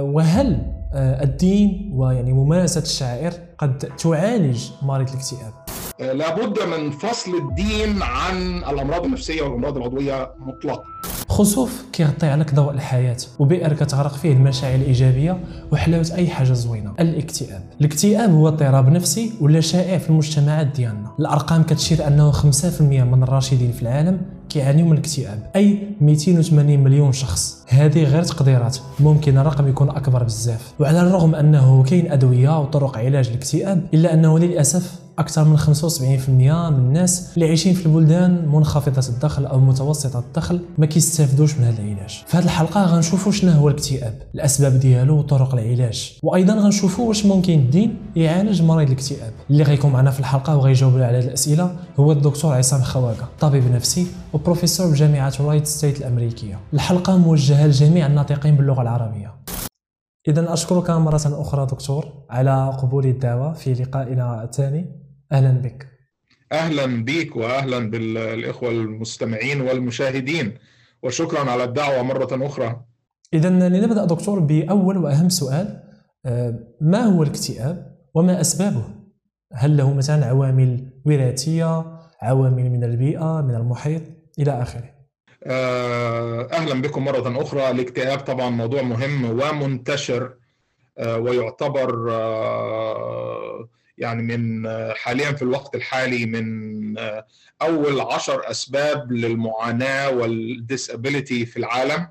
وهل الدين ويعني ممارسة الشعائر قد تعالج مريض الاكتئاب؟ لابد من فصل الدين عن الأمراض النفسية والأمراض العضوية مطلقا. خسوف كيغطي عليك ضوء الحياة وبئر كتغرق فيه المشاعر الإيجابية وحلاوة أي حاجة زوينة. الاكتئاب. الاكتئاب هو اضطراب نفسي ولا شائع في المجتمعات ديالنا. الأرقام كتشير أنه 5% من الراشدين في العالم كيعانيوا من الاكتئاب. أي 280 مليون شخص. هذه غير تقديرات. ممكن الرقم يكون أكبر بزاف. وعلى الرغم أنه كاين أدوية وطرق علاج الاكتئاب إلا أنه للأسف أكثر من 75% من الناس اللي عايشين في البلدان منخفضة الدخل أو متوسطة الدخل ما كيستافدوش من هذا العلاج. في هذه الحلقة غنشوفوا شنو هو الاكتئاب الأسباب ديالو وطرق العلاج. وأيضا غنشوفوا واش ممكن الدين يعالج مريض الاكتئاب. اللي غيكون معنا في الحلقة وغيجاوب على الأسئلة هو الدكتور عصام خواجة طبيب نفسي وبروفيسور بجامعة رايت ستيت الأمريكية. الحلقة موجهة لجميع الناطقين باللغة العربية. إذا أشكرك مرة أخرى دكتور على قبول الدعوة. في لقائنا الثاني. أهلا بك. أهلا بك واهلا بالإخوة المستمعين والمشاهدين وشكرا على الدعوة مرة أخرى. اذا لنبدأ دكتور بأول وأهم سؤال آه، ما هو الاكتئاب وما أسبابه؟ هل له مثلا عوامل وراثية عوامل من البيئة من المحيط؟ إلى آخره. آه، أهلا بكم مرة أخرى. الاكتئاب طبعا موضوع مهم ومنتشر آه، ويعتبر يعني من حاليا في الوقت الحالي من أول عشر أسباب للمعاناة والديسابيليتي في العالم.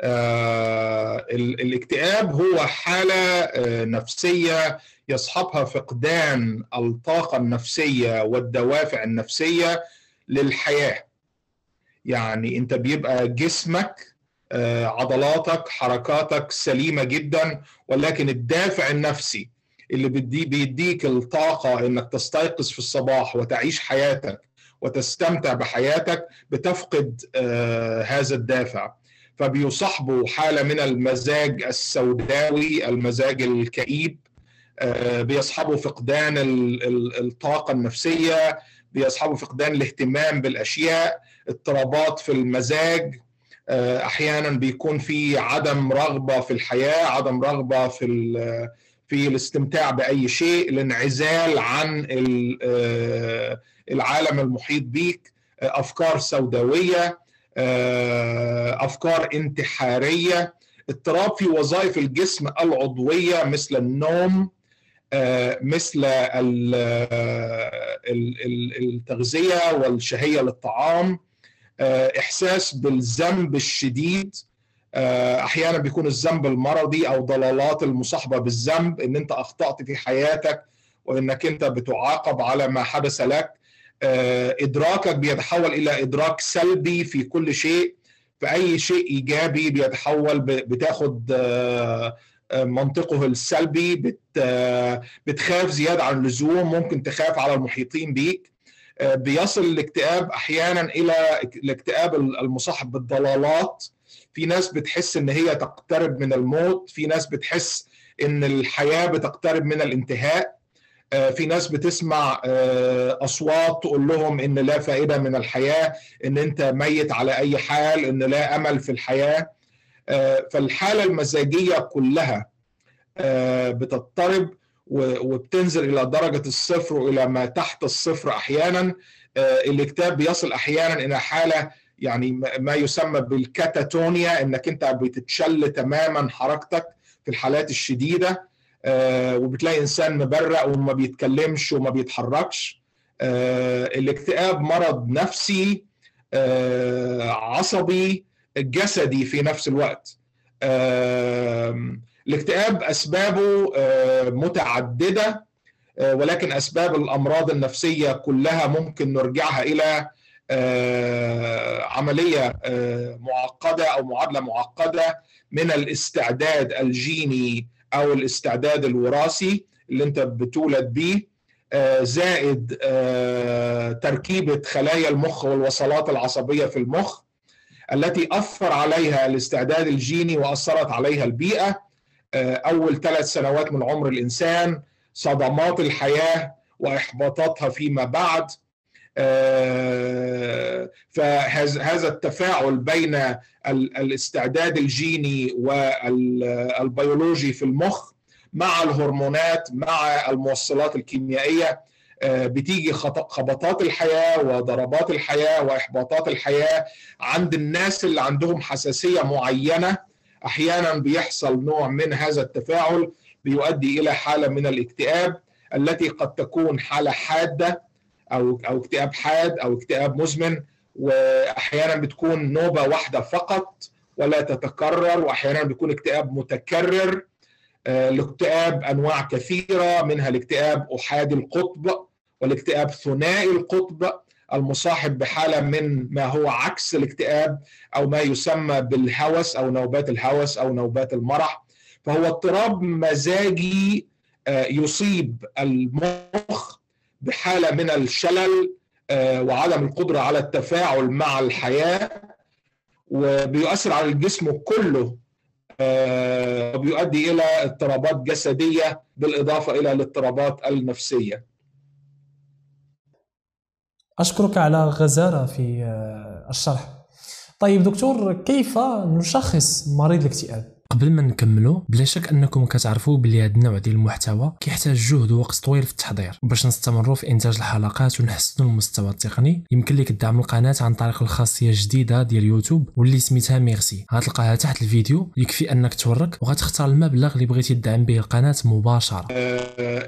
آه، الاكتئاب هو حالة آه، نفسية يصحبها فقدان الطاقة النفسية والدوافع النفسية للحياة. يعني أنت بيبقى جسمك آه، عضلاتك حركاتك سليمة جدا ولكن الدافع النفسي اللي بيدي بيديك الطاقة إنك تستيقظ في الصباح وتعيش حياتك وتستمتع بحياتك بتفقد آه هذا الدافع. فبيصاحبه حالة من المزاج السوداوي المزاج الكئيب آه بيصحبه فقدان الطاقة النفسية بيصحبه فقدان الاهتمام بالأشياء اضطرابات في المزاج. آه، أحيانا بيكون في عدم رغبة في الحياة عدم رغبة في في الاستمتاع بأي شيء الانعزال عن آه، العالم المحيط بيك آه، أفكار سوداوية آه، أفكار انتحارية. اضطراب في وظائف الجسم العضوية مثل النوم مثل التغذية والشهية للطعام إحساس بالذنب الشديد. أحيانا بيكون الذنب المرضي أو ضلالات المصاحبة بالذنب إن أنت أخطأت في حياتك وإنك أنت بتعاقب على ما حدث لك. آه، إدراكك بيتحول إلى إدراك سلبي في كل شيء. في اي شيء إيجابي بيتحول بتاخد آه، منطقه السلبي بتخاف زيادة عن اللزوم ممكن تخاف على المحيطين بيك. بيصل الاكتئاب أحيانا إلى الاكتئاب المصاحب بالضلالات. في ناس بتحس إن هي تقترب من الموت في ناس بتحس إن الحياة بتقترب من الانتهاء آه، في ناس بتسمع آه، أصوات تقول لهم إن لا فائدة من الحياة إن أنت ميت على أي حال إن لا أمل في الحياة. آه، فالحالة المزاجية كلها بتضطرب وبتنزل إلى درجة الصفر وإلى ما تحت الصفر أحيانا. الاكتئاب بيصل أحيانا إلى حالة يعني ما يسمى بالكاتاتونيا إنك أنت بتتشل تماما حركتك في الحالات الشديدة آه، وبتلاقي إنسان مبرق وما بيتكلمش وما بيتحركش. آه، الاكتئاب مرض نفسي آه، عصبي جسدي في نفس الوقت. الاكتئاب أسبابه متعددة ولكن أسباب الأمراض النفسية كلها ممكن نرجعها إلى آه، عملية آه، معقدة أو معادلة معقدة من الاستعداد الجيني أو الاستعداد الوراثي اللي أنت بتولد به آه، زائد تركيبة خلايا المخ والوصلات العصبية في المخ التي أثر عليها الاستعداد الجيني وأثرت عليها البيئة أول ثلاث سنوات من عمر الإنسان صدمات الحياة وإحباطاتها فيما بعد. فهذا التفاعل بين الاستعداد الجيني والبيولوجي في المخ مع الهرمونات مع الموصلات الكيميائية بتيجي خبطات الحياة وضربات الحياة وإحباطات الحياة عند الناس اللي عندهم حساسية معينة. أحيانا بيحصل نوع من هذا التفاعل بيؤدي إلى حالة من الاكتئاب التي قد تكون حالة حادة أو أو اكتئاب حاد أو اكتئاب مزمن واحيانا بتكون نوبة واحدة فقط ولا تتكرر واحيانا بيكون اكتئاب متكرر الاكتئاب أنواع كثيرة منها الاكتئاب أحادي القطب والاكتئاب ثنائي القطب المصاحب بحالة من ما هو عكس الاكتئاب أو ما يسمى بالهوس أو نوبات الهوس أو نوبات المرح. فهو اضطراب مزاجي يصيب المخ بحالة من الشلل وعدم القدرة على التفاعل مع الحياة وبيؤثر على الجسم كله وبيؤدي إلى اضطرابات جسدية بالإضافة إلى الاضطرابات النفسية. أشكرك على غزارة في الشرح. طيب دكتور كيف نشخص مريض الاكتئاب؟ قبل ما نكملوا بلا شك أنكم كتعرفوا بلي هذا النوع ديال المحتوى كيحتاج جهد ووقت طويل في التحضير. باش نستمروا في إنتاج الحلقات ونحسنوا المستوى التقني يمكن لك تدعم القناة عن طريق الخاصية جديده ديال يوتيوب واللي سميتها ميرسي. غتلقاها تحت الفيديو يكفي أنك تورك وغتختار المبلغ اللي بغيتي تدعم به القناة مباشرة.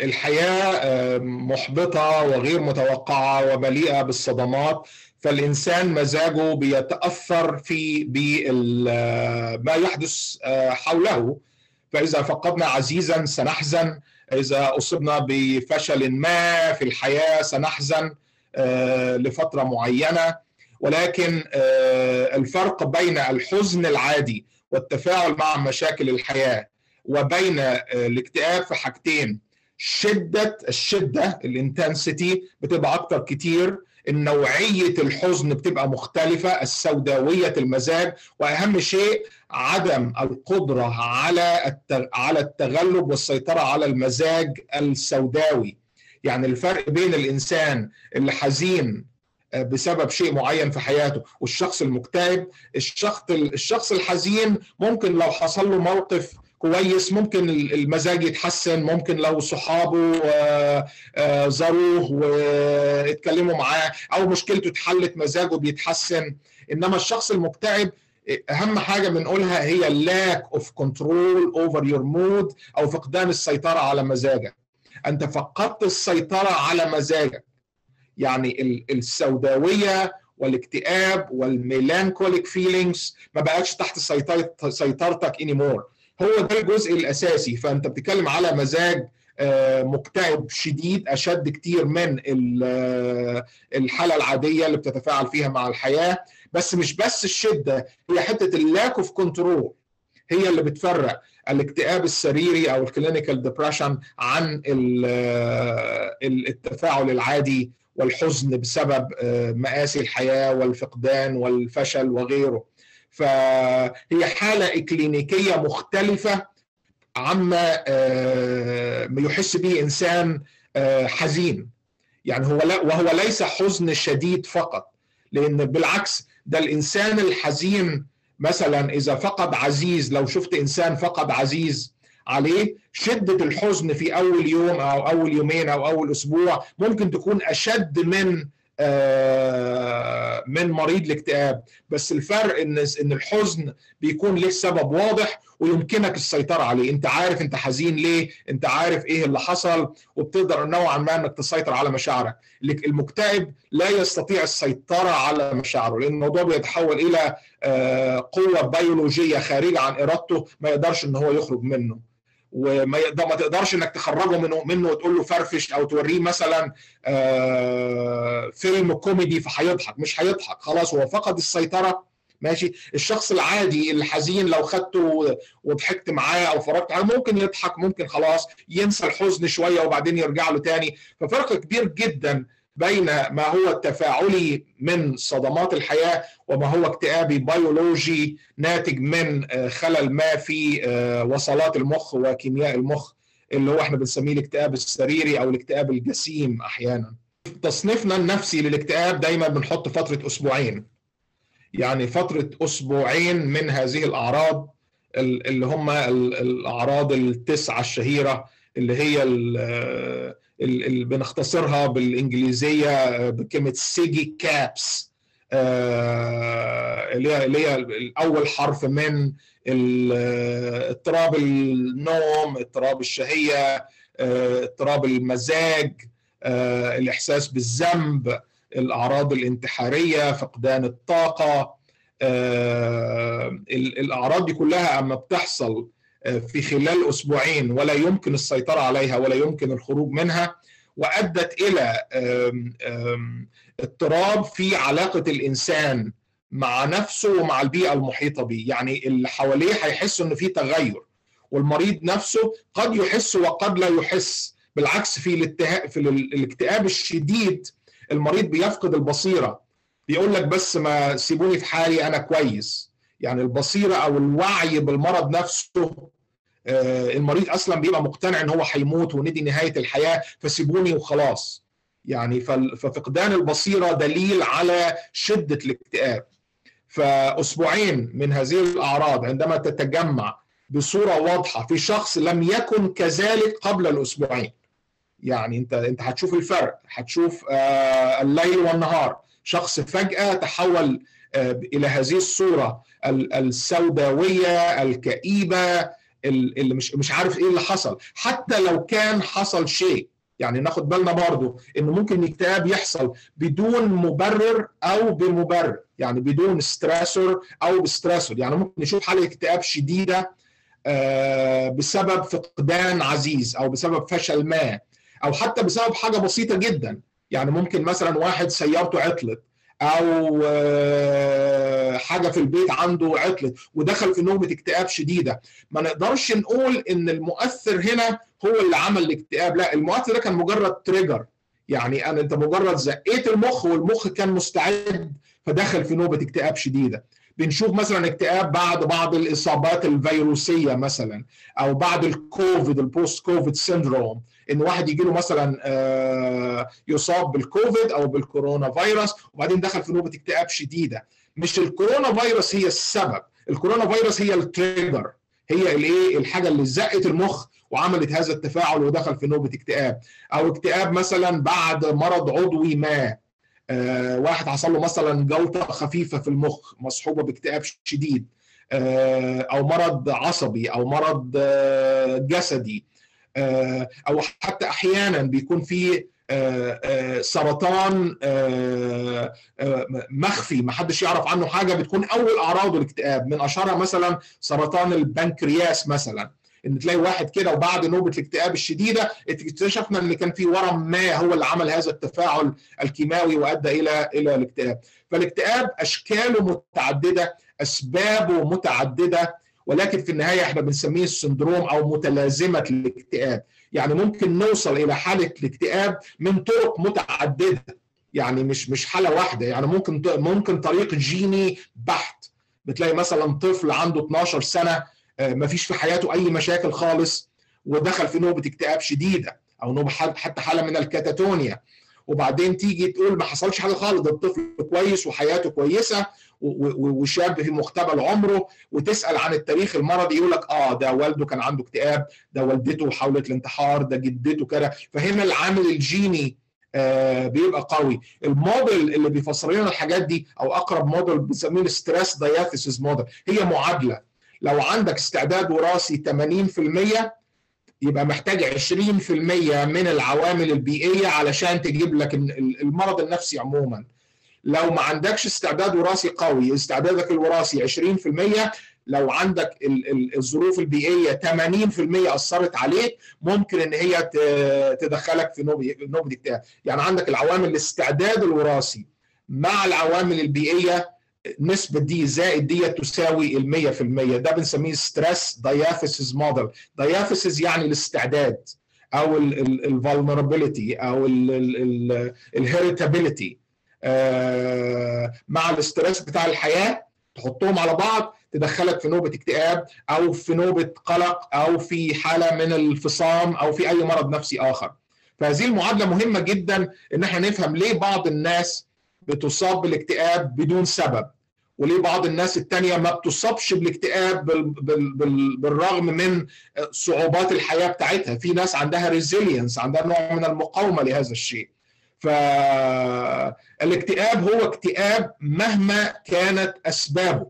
الحياة محبطة وغير متوقعة ومليئة بالصدمات. فالإنسان مزاجه بيتأثر في ما يحدث حوله. فإذا فقدنا عزيزا سنحزن. إذا أصبنا بفشل ما في الحياة سنحزن لفترة معينة. ولكن الفرق بين الحزن العادي والتفاعل مع مشاكل الحياة وبين الاكتئاب في حاجتين شدة الشدة الانتنسيتي بتبقى أكتر كتير. نوعية الحزن بتبقى مختلفة السوداوية المزاج وأهم شيء عدم القدرة على على التغلب والسيطرة على المزاج السوداوي. يعني الفرق بين الإنسان اللي حزين بسبب شيء معين في حياته والشخص المكتئب الشخص الشخص الحزين ممكن لو حصل له موقف كويس ممكن المزاج يتحسن ممكن لو صحابه زاروه واتكلموا معاه أو مشكلته اتحلت مزاجه بيتحسن. إنما الشخص المكتئب أهم حاجة بنقولها هي lack of control over your mood أو فقدان السيطرة على مزاجك. أنت فقدت السيطرة على مزاجك. يعني السوداوية والاكتئاب وال melancholic feelings ما بقتش تحت سيطرتك anymore هو ده الجزء الأساسي. فأنت بتتكلم على مزاج مكتئب شديد أشد كتير من الحالة العادية اللي بتتفاعل فيها مع الحياة. بس مش بس الشدة هي حتة ال lack of control هي اللي بتفرق. الاكتئاب السريري أو ال clinical depression عن التفاعل العادي والحزن بسبب مآسي الحياة والفقدان والفشل وغيره. فهي حالة إكلينيكية مختلفة عما يحس به إنسان حزين. يعني هو لا وهو ليس حزن شديد فقط لأن بالعكس ده الإنسان الحزين مثلا إذا فقد عزيز لو شفت إنسان فقد عزيز عليه شدة الحزن في أول يوم أو أول يومين أو أول أسبوع ممكن تكون أشد من من مريض الاكتئاب. بس الفرق إن إن الحزن بيكون له سبب واضح ويمكنك السيطرة عليه. أنت عارف أنت حزين ليه أنت عارف إيه اللي حصل وبتقدر نوعا ما إنك تسيطر على مشاعرك. المكتئب لا يستطيع السيطرة على مشاعره لأن الموضوع بيتحول إلى قوة بيولوجية خارجة عن إرادته ما يقدرش إن هو يخرج منه. وما ما تقدرش انك تخرجه منه منه وتقول له فرفش أو توريه مثلا فيلم كوميدي فهيضحك. مش هيضحك. خلاص هو فقد السيطرة. ماشي؟ الشخص العادي الحزين لو خدته وضحكت معاه أو فرجت عليه ممكن يضحك ممكن خلاص ينسى الحزن شوية وبعدين يرجع له تاني. ففرق كبير جدا بين ما هو التفاعلي من صدمات الحياة وما هو اكتئابي بيولوجي ناتج من خلل ما في وصلات المخ وكيمياء المخ اللي هو إحنا بنسميه الاكتئاب السريري أو الاكتئاب الجسيم أحيانا. تصنيفنا النفسي للاكتئاب دايما بنحط فترة أسبوعين. يعني فترة أسبوعين من هذه الأعراض اللي هم الأعراض التسعة الشهيرة اللي هي اللي بنختصرها بالإنجليزية بكلمة سيجي كابس. اللي هي اللي هي اول حرف من اضطراب النوم اضطراب الشهية اضطراب المزاج الإحساس بالذنب الأعراض الانتحارية فقدان الطاقة الأعراض دي كلها أما بتحصل في خلال أسبوعين ولا يمكن السيطرة عليها ولا يمكن الخروج منها وأدت إلى اضطراب في علاقة الإنسان مع نفسه ومع البيئة المحيطة به يعني اللي حواليه هيحسوا ان في تغير والمريض نفسه قد يحس وقد لا يحس. بالعكس في. في الاكتئاب الشديد المريض بيفقد البصيرة. بيقول لك بس ما سيبوني في حالي أنا كويس. يعني البصيرة أو الوعي بالمرض نفسه المريض أصلا بيبقى مقتنع إن هو هيموت وان دي نهاية الحياة فسيبوني وخلاص. يعني ففقدان البصيرة دليل على شدة الاكتئاب. فأسبوعين من هذه الأعراض عندما تتجمع بصورة واضحة في شخص لم يكن كذلك قبل الأسبوعين. يعني أنت أنت هتشوف الفرق. هتشوف الليل والنهار. شخص فجأة تحول إلى هذه الصورة السوداوية الكئيبة اللي مش مش عارف إيه اللي حصل. حتى لو كان حصل شيء يعني ناخد بالنا برضو ان ممكن الاكتئاب يحصل بدون مبرر أو بمبرر يعني بدون ستريسور أو بستريسور يعني ممكن نشوف حاله اكتئاب شديدة بسبب فقدان عزيز أو بسبب فشل ما أو حتى بسبب حاجة بسيطة جدا. يعني ممكن مثلا واحد سيارته عطلت أو حاجة في البيت عنده عطلت ودخل في نوبه اكتئاب شديدة. ما نقدرش نقول إن المؤثر هنا هو اللي عمل الاكتئاب لا المؤثر ده كان مجرد trigger يعني أنا أنت مجرد زقيت المخ والمخ كان مستعد فدخل في نوبة اكتئاب شديدة. بنشوف مثلا اكتئاب بعد بعض الإصابات الفيروسية مثلا أو بعد الكوفيد ال post COVID syndrome إن واحد يجي له مثلا يصاب بالكوفيد أو بال corona virus وبعدين دخل في نوبة اكتئاب شديدة. مش الكورونا فيروس هي السبب الكورونا فيروس هي التريجر هي الايه الحاجة اللي زقت المخ وعملت هذا التفاعل ودخل في نوبة اكتئاب. أو اكتئاب مثلا بعد مرض عضوي ما آه واحد حصل له مثلا جلطة خفيفة في المخ مصحوبة باكتئاب شديد آه أو مرض عصبي أو مرض آه جسدي. آه أو حتى أحيانا بيكون في آه آه سرطان مخفي ما حدش يعرف عنه حاجة بتكون أول أعراضه الاكتئاب. من اشهرها مثلا سرطان البنكرياس مثلا إن تلاقي واحد كده وبعد نوبة الاكتئاب الشديدة اكتشفنا إن كان في ورم ما هو اللي عمل هذا التفاعل الكيماوي وأدى إلى إلى الاكتئاب. فالاكتئاب أشكاله متعددة أسبابه متعددة ولكن في النهاية إحنا بنسميه السندروم أو متلازمة الاكتئاب. يعني ممكن نوصل إلى حالة الاكتئاب من طرق متعددة. يعني مش مش حالة واحدة. يعني ممكن ممكن طريق جيني بحت. بتلاقي مثلا طفل عنده 12 سنة ما فيش في حياته أي مشاكل خالص ودخل في نوبة اكتئاب شديدة أو نوبة حتى حالة من الكاتاتونيا. وبعدين تيجي تقول ما حصلش حاجة خالص ده الطفل كويس وحياته كويسة وشاب في مقتبل عمره وتسأل عن التاريخ المرضي يقول لك آه ده والده كان عنده اكتئاب ده والدته حاولت الانتحار ده جدته كده. فهنا العامل الجيني آه بيبقى قوي. الموديل اللي بيفسر لنا الحاجات دي أو أقرب موديل بنسميه ال stress diathesis model هي معادلة. لو عندك استعداد وراثي 80% يبقى محتاج 20% من العوامل البيئية علشان تجيب لك المرض النفسي عموما. لو ما عندكش استعداد وراثي قوي استعدادك الوراثي 20% لو عندك الظروف البيئيه 80% أثرت عليك ممكن إن هي تدخلك في نوبه اكتئاب يعني عندك العوامل الاستعداد الوراثي مع العوامل البيئيه نسبة دي زائد دي تساوي ال 100% ده بنسميه stress diathesis model diathesis يعني الاستعداد أو ال vulnerability أو ال heritability مع ال stress بتاع الحياة تحطهم على بعض تدخلك في نوبة اكتئاب أو في نوبة قلق أو في حالة من الفصام أو في أي مرض نفسي آخر. فهذه المعادلة مهمة جدا إن إحنا نفهم ليه بعض الناس بتصاب بالاكتئاب بدون سبب وليه بعض الناس التانية ما بتصابش بالاكتئاب بالرغم من صعوبات الحياة بتاعتها. في ناس عندها ريزيلينس عندها نوع من المقاومة لهذا الشيء. فالاكتئاب هو اكتئاب مهما كانت أسبابه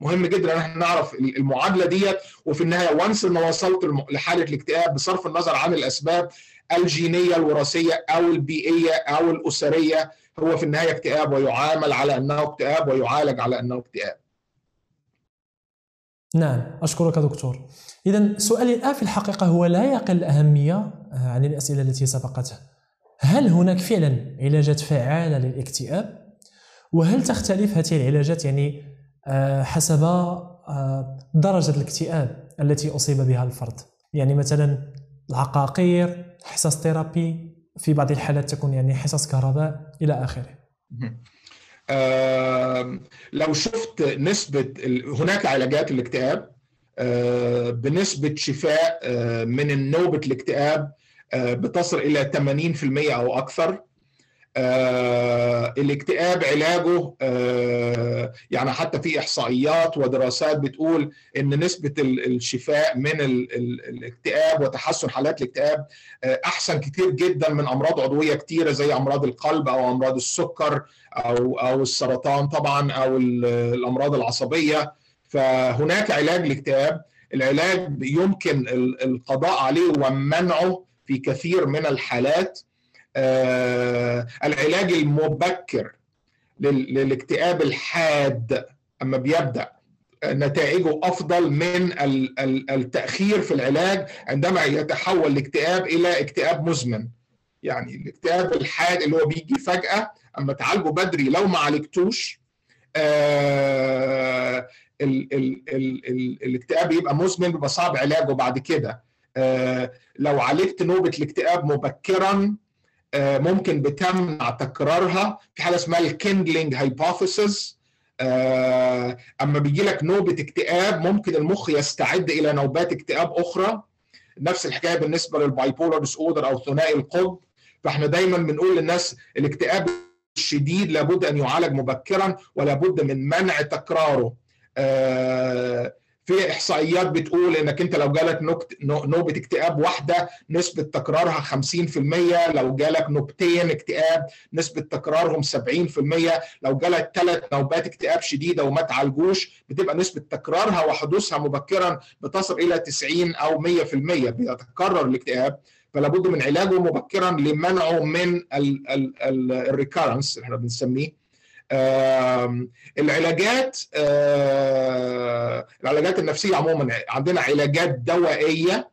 مهم جدا إن إحنا نعرف المعادلة ديت وفي النهاية وانس ان وصلت لحالة الاكتئاب بصرف النظر عن الأسباب الجينية الوراثية أو البيئية أو الأسرية هو في النهاية اكتئاب ويعامل على أنه اكتئاب ويعالج على أنه اكتئاب. نعم أشكرك دكتور. اذا سؤالي الآن في الحقيقة هو لا يقل أهمية آه، عن الأسئلة التي سبقتها. هل هناك فعلا علاجات فعالة للاكتئاب؟ وهل تختلف هذه العلاجات يعني آه، حسب آه، درجة الاكتئاب التي أصيب بها الفرد؟ يعني مثلا العقاقير، حصص ثيرابي، في بعض الحالات تكون يعني حصص كهرباء إلى آخره آه لو شفت نسبة هناك علاجات الاكتئاب آه بنسبة شفاء آه من نوبة الاكتئاب بتصل إلى 80% أو أكثر. آه الاكتئاب علاجه آه يعني حتى في إحصائيات ودراسات بتقول إن نسبة الشفاء من الاكتئاب وتحسن حالات الاكتئاب آه أحسن كتير جدا من أمراض عضوية كتيرة زي أمراض القلب أو أمراض السكر أو أو السرطان طبعا أو الأمراض العصبية. فهناك علاج الاكتئاب العلاج يمكن القضاء عليه ومنعه في كثير من الحالات آه العلاج المبكر للاكتئاب الحاد أما بيبدأ نتائجه أفضل من التأخير في العلاج عندما يتحول الاكتئاب إلى اكتئاب مزمن. يعني الاكتئاب الحاد اللي هو بيجي فجأة أما تعالجه بدري لو ما عالجتوش آه ال ال ال ال الاكتئاب يبقى مزمن بيبقى صعب علاجه بعد كده. لو عالجت نوبة الاكتئاب مبكرا ممكن بتمنع تكرارها. في حاجة اسمها ال kindling hypothesis أما بيجي لك نوبة اكتئاب ممكن المخ يستعد إلى نوبات اكتئاب أخرى. نفس الحكاية بالنسبة لل bipolar disorder أو ثنائي القطب فإحنا دايما بنقول للناس الاكتئاب الشديد لابد أن يعالج مبكرا ولابد من منع تكراره. في إحصائيات بتقول إنك أنت لو جالك نوبة اكتئاب واحدة نسبة تكرارها 50% لو جالك نوبتين اكتئاب نسبة تكرارهم 70% لو جالك ثلاث نوبات اكتئاب شديدة وما تعالجوش بتبقى نسبة تكرارها وحدوثها مبكرا بتصل إلى 90 أو 100% بيتكرر الاكتئاب فلا بد من علاجه مبكرا لمنعه من الريكارنس إحنا بنسميه العلاجات العلاجات النفسية عموما عندنا علاجات دوائية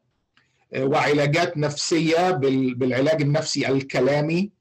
وعلاجات نفسية بالعلاج النفسي الكلامي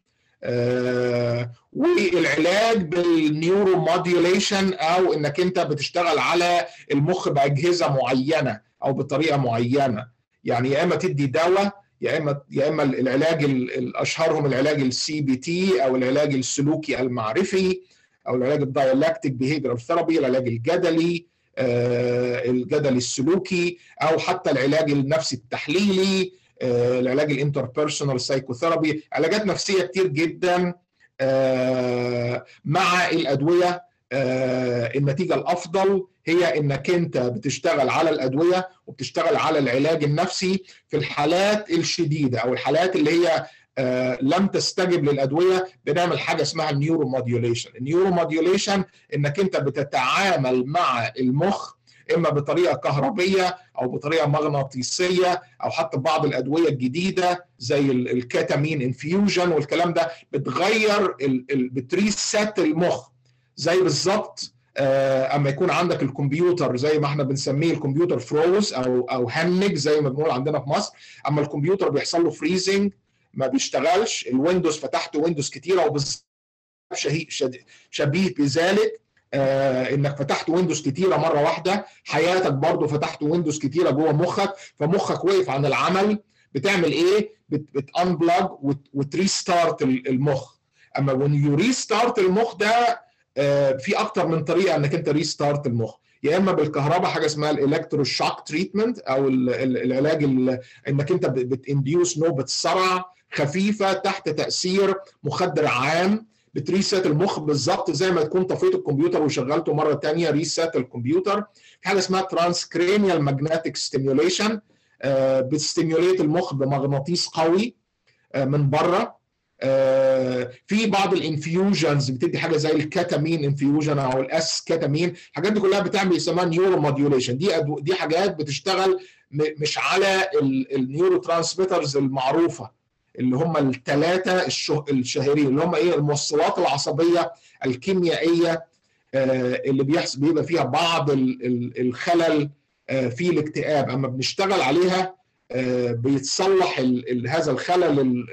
والعلاج بال neuromodulation أو إنك أنت بتشتغل على المخ بأجهزة معينة أو بطريقة معينة. يعني يا إما تدي دواء يا إما يا إما العلاج الأشهرهم العلاج ال CBT أو العلاج السلوكي المعرفي أو العلاج ال dialectic behavioral therapy العلاج الجدلي آه الجدلي السلوكي أو حتى العلاج النفسي التحليلي آه العلاج ال interpersonal psychotherapy علاجات نفسية كتير جدا آه مع الأدوية النتيجة الأفضل هي إنك أنت بتشتغل على الأدوية وبتشتغل على العلاج النفسي في الحالات الشديدة أو الحالات اللي هي لم تستجب للأدوية بنعمل حاجة اسمها ال neuromodulation ال neuromodulation إنك أنت بتتعامل مع المخ إما بطريقة كهربية أو بطريقة مغناطيسية أو حتى بعض الأدوية الجديدة زي ال ketamine infusion والكلام ده بتغير بت reset المخ. زي بالظبط آه أما يكون عندك الكمبيوتر زي ما إحنا بنسميه الكمبيوتر froze أو أو hang زي ما بنقول عندنا في مصر. أما الكمبيوتر بيحصل له freezing ما بيشتغلش. ال windows فتحت windows كتيرة وبالظبط شبيه بذلك. آه إنك فتحت windows كتيرة مرة واحدة. حياتك برضو فتحت windows كتيرة جوه مخك. فمخك وقف عن العمل. بتعمل إيه؟ بت unplug وت restart المخ. أما when you restart المخ ده آه في أكتر من طريقة إنك أنت restart المخ. يا إما بالكهرباء حاجة اسمها ال electroshock treatment أو العلاج إنك أنت بت induce نوبة صرع. خفيفة تحت تأثير مخدر عام بت reset المخ بالظبط زي ما تكون طفيت الكمبيوتر وشغلته مرة ثانية reset الكمبيوتر. في حاجة اسمها transcranial magnetic stimulation بت stimulate المخ بمغناطيس قوي من بره في بعض ال infusions بتدي حاجة زي ال ketamine infusion أو ال esketamine الحاجات دي كلها بتعمل يسموها neuromodulation دي دي حاجات بتشتغل مش على ال neurotransmitters المعروفة. اللي هم الثلاثه الشهيرين اللي هم إيه؟ الموصلات العصبية الكيميائية اللي بيحصل بيبقى فيها بعض الخلل في الاكتئاب. أما بنشتغل عليها بيتصلح هذا الخلل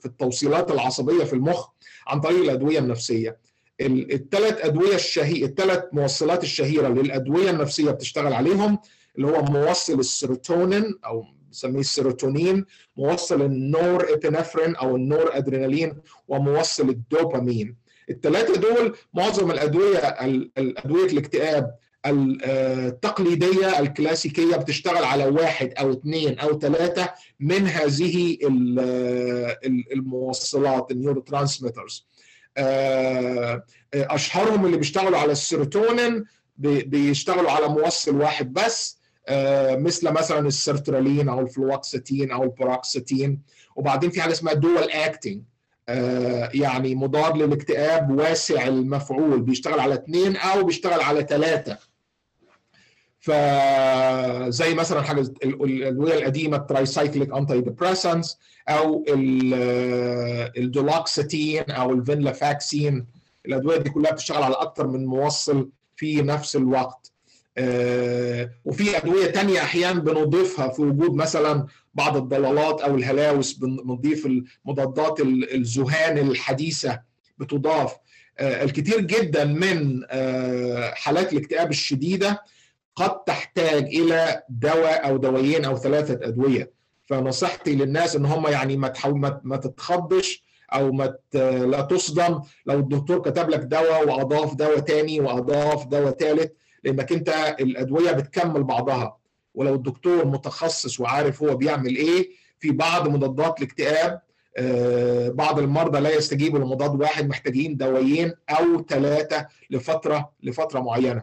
في التوصيلات العصبية في المخ عن طريق الأدوية النفسية. الثلاث أدوية الشهي الثلاث موصلات الشهيرة للأدوية النفسية بتشتغل عليهم اللي هو موصل السيروتونين أو بنسميه السيروتونين موصل ال norepinephrine أو النور ادرينالين وموصل الدوبامين. الثلاثه دول معظم الأدوية الأدوية الاكتئاب التقليدية الكلاسيكية بتشتغل على واحد أو اثنين أو ثلاثة من هذه الموصلات ال neurotransmitters أشهرهم اللي بيشتغلوا على السيروتونين بيشتغلوا على موصل واحد بس. مثل مثلا السيرترالين أو الفلوكسيتين أو ال paroxetine وبعدين في حاجة اسمها dual acting يعني مضاد للاكتئاب واسع المفعول. بيشتغل على اثنين أو بيشتغل على ثلاثة فزي مثلا حاجة الادويه القديمة ال tricyclic antidepressants أو ال duloxetine أو ال venlafaxine. الأدوية دي كلها بتشتغل على أكثر من موصل في نفس الوقت. وفي أدوية تانية أحيانا بنضيفها في وجود مثلا بعض الضلالات أو الهلاوس بنضيف المضادات الذهان الحديثة بتضاف. الكثير جدا من حالات الاكتئاب الشديدة قد تحتاج إلى دواء أو دوايين أو ثلاثة أدوية. فنصيحتي للناس إن هم يعني ما ما تتخضش أو ما لا تصدم. لو الدكتور كتب لك دواء وأضاف دواء تاني وأضاف دواء ثالث لانك انت الادويه بتكمل بعضها. ولو الدكتور متخصص وعارف هو بيعمل إيه في بعض مضادات الاكتئاب بعض المرضى لا يستجيبوا لمضاد واحد محتاجين دوايين أو ثلاثة لفترة لفترة معينة.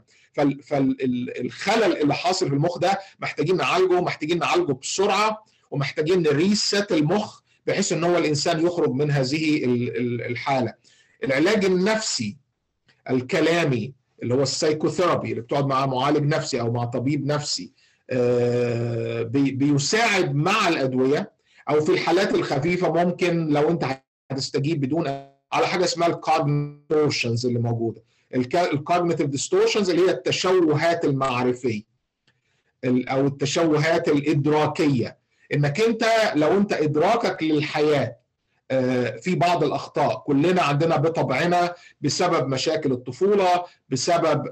فالخلل اللي حاصل في المخ ده محتاجين نعالجه محتاجين نعالجه بسرعة ومحتاجين ن reset المخ بحيث إن هو الإنسان يخرج من هذه الحالة. العلاج النفسي الكلامي اللي هو ال psychotherapy اللي بتقعد مع معالج نفسي أو مع طبيب نفسي بيساعد مع الأدوية أو في الحالات الخفيفة ممكن لو أنت هتستجيب بدون على حاجة اسمها ال cognitions اللي موجودة. ال cognitive distortions اللي هي التشوهات المعرفية أو التشوهات الإدراكية. إنك أنت لو أنت إدراكك للحياة في بعض الأخطاء. كلنا عندنا بطبعنا بسبب مشاكل الطفولة بسبب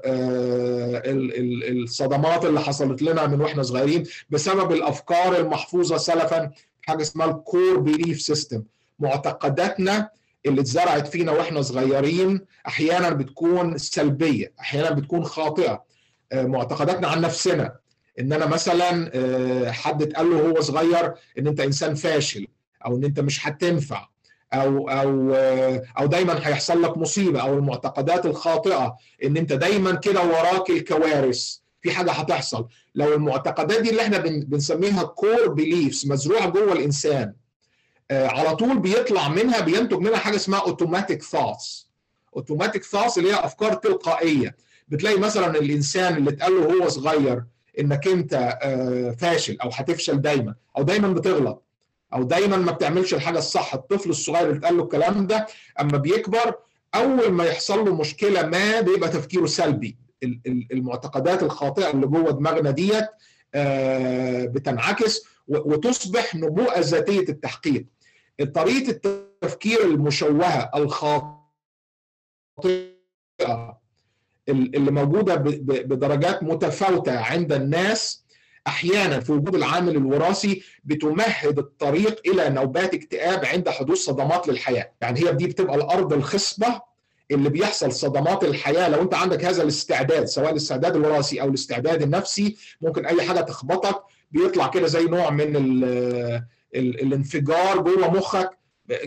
الصدمات اللي حصلت لنا من وإحنا صغيرين بسبب الأفكار المحفوظة سلفا حاجة اسمها ال core belief system معتقداتنا اللي اتزرعت فينا وإحنا صغيرين أحيانا بتكون سلبية أحيانا بتكون خاطئة. معتقداتنا عن نفسنا. إن أنا مثلا حد اتقال له هو صغير إن أنت إنسان فاشل أو إن أنت مش هتنفع. أو أو أو دايما هيحصل لك مصيبة أو المعتقدات الخاطئة إن أنت دايما كده وراك الكوارث. في حاجة هتحصل. لو المعتقدات دي اللي إحنا بنسميها core beliefs مزروعة جوه الإنسان على طول بيطلع منها بينتج منها حاجة اسمها automatic thoughts اوتوماتيك ثوتس اللي هي أفكار تلقائية. بتلاقي مثلا الإنسان اللي اتقال له هو صغير إنك أنت فاشل أو هتفشل دايما أو دايما بتغلط. أو دايما ما بتعملش الحاجة الصح. الطفل الصغير اللي اتقال له الكلام ده أما بيكبر أول ما يحصل له مشكلة ما بيبقى تفكيره سلبي. المعتقدات الخاطئة اللي جوه دماغنا ديت بتنعكس وتصبح نبوءه ذاتية التحقيق. طريقة التفكير المشوهة الخاطئة اللي موجودة بدرجات متفاوتة عند الناس أحيانا في وجود العامل الوراثي بتمهد الطريق إلى نوبات اكتئاب عند حدوث صدمات للحياة، يعني هي دي بتبقى الأرض الخصبة اللي بيحصل صدمات الحياة. لو أنت عندك هذا الاستعداد سواء الاستعداد الوراثي أو الاستعداد النفسي ممكن أي حاجة تخبطك بيطلع كده زي نوع من ال ال الانفجار جوه مخك.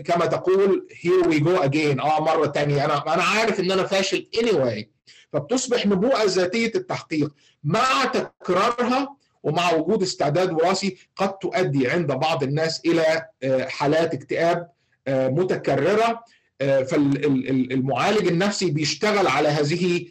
كما تقول here we go again آه مرة ثانية أنا أنا عارف إن أنا فاشل anyway. فبتصبح نبوءة ذاتية التحقيق. مع تكرارها ومع وجود استعداد وراثي قد تؤدي عند بعض الناس إلى حالات اكتئاب متكررة فالمعالج النفسي بيشتغل على هذه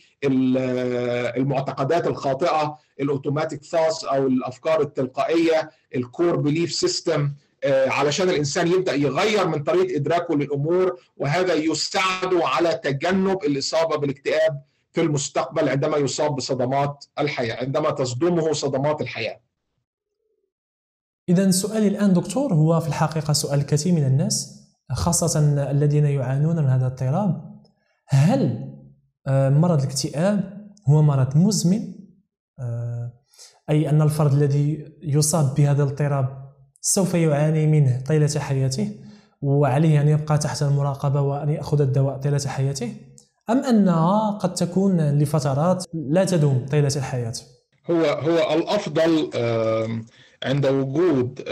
المعتقدات الخاطئة ال automatic thoughts أو الأفكار التلقائية ال core belief system علشان الإنسان يبدأ يغير من طريقة إدراكه للأمور وهذا يساعده على تجنب الإصابة بالاكتئاب في المستقبل عندما يصاب بصدمات الحياة عندما تصدمه صدمات الحياة. اذا سؤالي الآن دكتور هو في الحقيقة سؤال الكثير من الناس خاصة الذين يعانون من هذا الاضطراب هل مرض الاكتئاب هو مرض مزمن؟ أي أن الفرد الذي يصاب بهذا الاضطراب سوف يعاني منه طيلة حياته وعليه أن يبقى تحت المراقبة وأن يأخذ الدواء طيلة حياته؟ أم أنها قد تكون لفترات لا تدوم طيلة الحياة؟ هو هو الأفضل عند وجود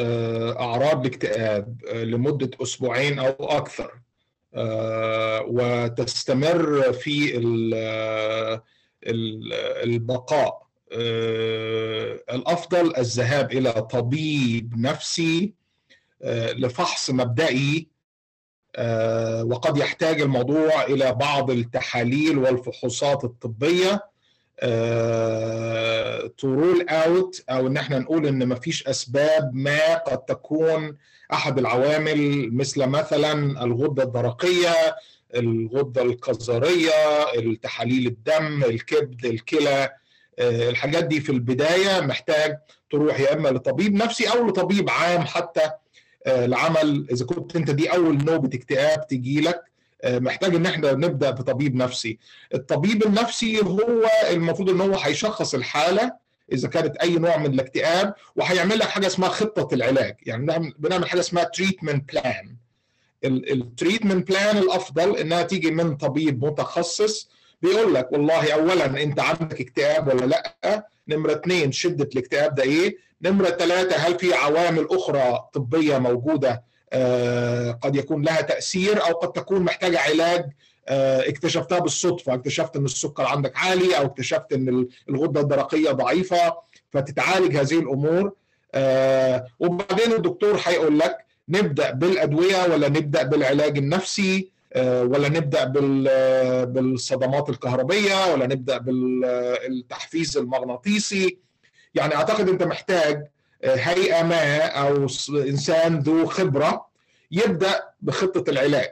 أعراض الاكتئاب لمدة أسبوعين أو أكثر. وتستمر في البقاء. الأفضل الذهاب إلى طبيب نفسي لفحص مبدئي وقد يحتاج الموضوع إلى بعض التحاليل والفحوصات الطبية. to rule out أو إن إحنا نقول إن ما فيش أسباب ما قد تكون أحد العوامل مثل مثلا الغدة الدرقية الغدة القذرية التحاليل الدم الكبد الكلى. الحاجات دي في البداية محتاج تروح يا إما لطبيب نفسي أو لطبيب عام حتى العمل إذا كنت أنت دي أول نوبه اكتئاب تجي لك محتاج إن إحنا نبدأ بطبيب نفسي. الطبيب النفسي هو المفروض إن هو هيشخص الحالة إذا كانت أي نوع من الاكتئاب وهيعمل لك حاجة اسمها خطة العلاج. يعني بنعمل حاجة اسمها treatment plan ال treatment plan الأفضل إنها تيجي من طبيب متخصص بيقول لك والله اولا أنت عندك اكتئاب ولا لأ؟ نمرة اثنين شدة الاكتئاب ده إيه؟ نمرة ثلاثة هل في عوامل أخرى طبية موجودة آه قد يكون لها تأثير أو قد تكون محتاجة علاج؟ آه اكتشفتها بالصدفة اكتشفت إن السكر عندك عالي أو اكتشفت إن الغدة الدرقية ضعيفة فتتعالج هذه الأمور. آه وبعدين الدكتور هيقول لك نبدأ بالأدوية ولا نبدأ بالعلاج النفسي؟ ولا نبدأ بالصدمات الكهربية ولا نبدأ بالتحفيز المغناطيسي؟ يعني أعتقد أنت محتاج هيئة ما أو إنسان ذو خبرة يبدأ بخطة العلاج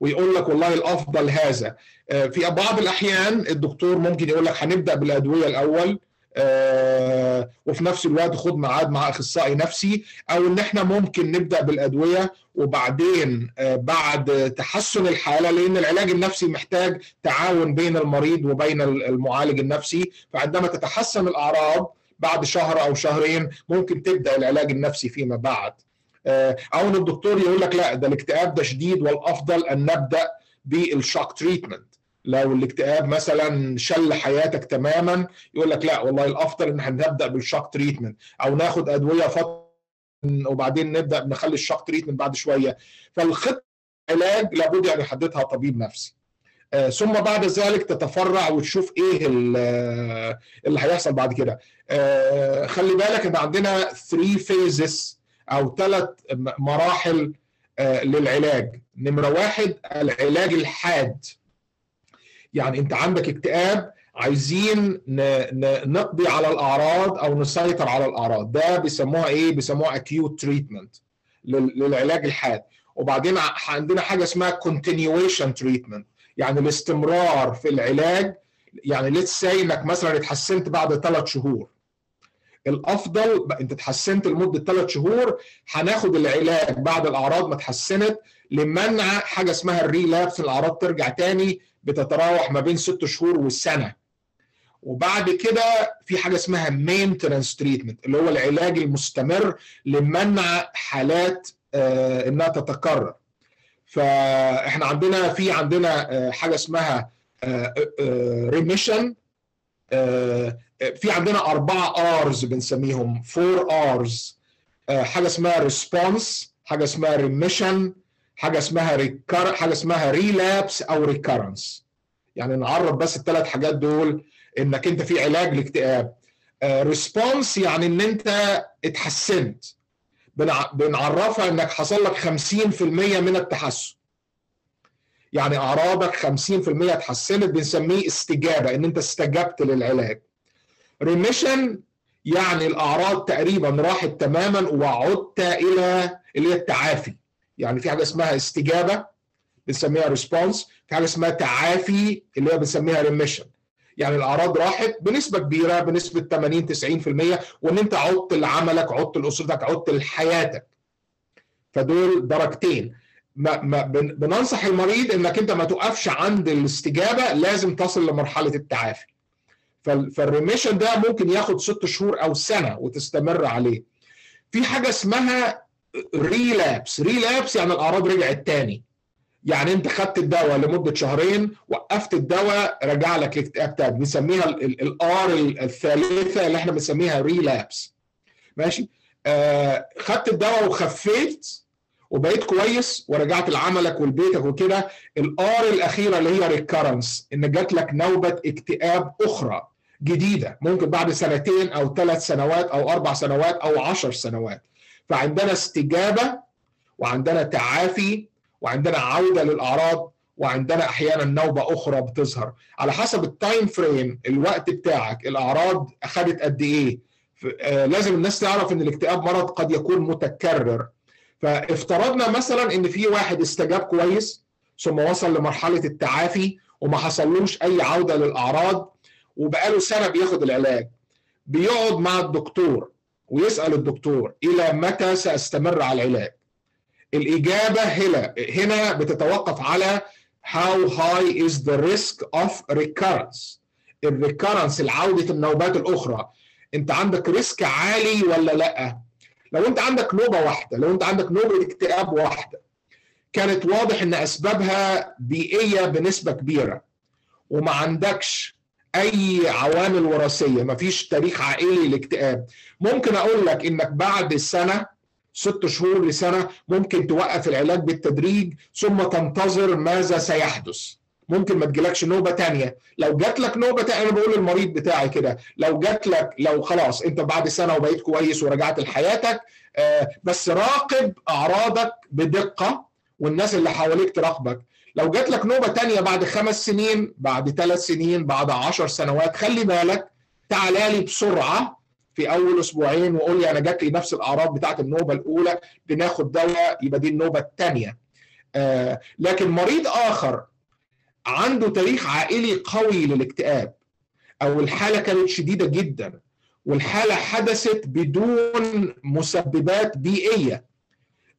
ويقول لك والله الأفضل هذا. في بعض الأحيان الدكتور ممكن يقول لك هنبدأ بالأدوية الأول آه وفي نفس الوقت خد ميعاد مع أخصائي نفسي أو إن إحنا ممكن نبدأ بالأدوية وبعدين آه بعد تحسن الحالة لأن العلاج النفسي محتاج تعاون بين المريض وبين المعالج النفسي فعندما تتحسن الأعراض بعد شهر أو شهرين ممكن تبدأ العلاج النفسي فيما بعد. آه أو ان الدكتور يقول لك لا ده الاكتئاب ده شديد والأفضل أن نبدأ بالشوك تريتمنت لو الاكتئاب مثلا شل حياتك تماما يقول لك لا والله الأفضل إن إحنا نبدأ بال shock treatment أو ناخد أدوية فترة وبعدين نبدأ نخلي ال shock treatment بعد شوية. فالخطة العلاج لابد ان يحددها طبيب نفسي. آه ثم بعد ذلك تتفرع وتشوف إيه اللي هيحصل بعد كده. آه خلي بالك إن عندنا 3 phases أو ثلاث مراحل آه للعلاج. نمرة واحد العلاج الحاد. يعني أنت عندك اكتئاب عايزين نقضي على الأعراض أو نسيطر على الأعراض. ده بيسموها إيه؟ بيسموها acute treatment للعلاج الحاد. وبعدين عندنا حاجة اسمها continuation treatment. يعني الاستمرار في العلاج يعني let's say إنك مثلا اتحسنت بعد ثلاث شهور. الأفضل أنت اتحسنت لمدة ثلاث شهور هناخد العلاج بعد الأعراض ما اتحسنت لمنع حاجة اسمها ال relapse الأعراض ترجع تاني بتتراوح ما بين ست شهور والسنة. وبعد كده في حاجة اسمها maintenance treatment اللي هو العلاج المستمر لمنع حالات آه إنها تتكرر. فاحنا عندنا في عندنا حاجة اسمها remission في عندنا أربعة Rs بنسميهم four Rs حاجة اسمها response حاجة اسمها remission حاجة اسمها recur حاجة اسمها relapse أو recurrence يعني نعرف بس الثلاث حاجات دول إنك أنت في علاج لاكتئاب. response يعني إن أنت اتحسنت. بنعرفها إنك حصل لك 50% من التحسن. يعني أعراضك 50% اتحسنت بنسميه استجابة إن أنت استجبت للعلاج. remission يعني الأعراض تقريبا راحت تماما وعدت إلى اللي هي التعافي. يعني في حاجة اسمها استجابة بنسميها response في حاجة اسمها تعافي اللي هي بنسميها remission يعني الأعراض راحت بنسبة كبيرة بنسبة 80 90% وإن أنت عدت لعملك عدت لأسرتك عدت لحياتك. فدول درجتين. ما ما بننصح المريض إنك أنت ما تقفش عند الاستجابة لازم تصل لمرحلة التعافي. فال remission ده ممكن ياخد ست شهور أو سنة وتستمر عليه. في حاجة اسمها relapse. relapse يعني الأعراض رجعت تاني. يعني انت خدت الدواء لمدة شهرين وقفت الدواء رجع لك الاكتئاب. تاني بنسميها ال R الثالثة اللي إحنا بنسميها relapse ماشي؟ آه خدت الدواء وخفيت وبقيت كويس ورجعت لعملك ولبيتك وكده. ال R الأخيرة اللي هي recurrence إن جات لك نوبة اكتئاب أخرى جديدة. ممكن بعد سنتين أو ثلاث سنوات أو أربع سنوات أو عشر سنوات. فعندنا استجابة وعندنا تعافي وعندنا عودة للأعراض وعندنا أحيانا نوبة أخرى بتظهر. على حسب ال time frame الوقت بتاعك الأعراض اخذت قد إيه. لازم الناس تعرف إن الاكتئاب مرض قد يكون متكرر. فافترضنا مثلا إن في واحد استجاب كويس ثم وصل لمرحلة التعافي وما حصلوش أي عودة للأعراض وبقاله سنة بياخد العلاج. بيقعد مع الدكتور ويسأل الدكتور إلى متى سأستمر على العلاج. الإجابة هنا هنا بتتوقف على how high is the risk of recurrence. ال recurrence العودة النوبات الأخرى. أنت عندك risk عالي ولا لأ؟ لو أنت عندك نوبة واحدة لو أنت عندك نوبة اكتئاب واحدة كانت واضح إن أسبابها بيئية بنسبة كبيرة. وما عندكش أي عوامل وراثية ما فيش تاريخ عائلي للاكتئاب. ممكن أقول لك إنك بعد سنة ست شهور لسنة ممكن توقف العلاج بالتدريج ثم تنتظر ماذا سيحدث. ممكن ما تجيلكش نوبة تانية. لو جات لك نوبة تانية أنا بقول للمريض بتاعي كده لو جات لك لو خلاص أنت بعد سنة وبقيت كويس ورجعت لحياتك آه بس راقب أعراضك بدقة والناس اللي حواليك تراقبك. لو جات لك نوبة تانية بعد خمس سنين بعد ثلاث سنين بعد عشر سنوات خلي بالك تعالى لي بسرعة. في أول أسبوعين وقول لي أنا جات لي نفس الأعراض بتاعت النوبة الأولى بناخد دواء يبقى دي النوبة الثانية آه لكن مريض آخر عنده تاريخ عائلي قوي للاكتئاب أو الحالة كانت شديدة جدا والحالة حدثت بدون مسببات بيئية.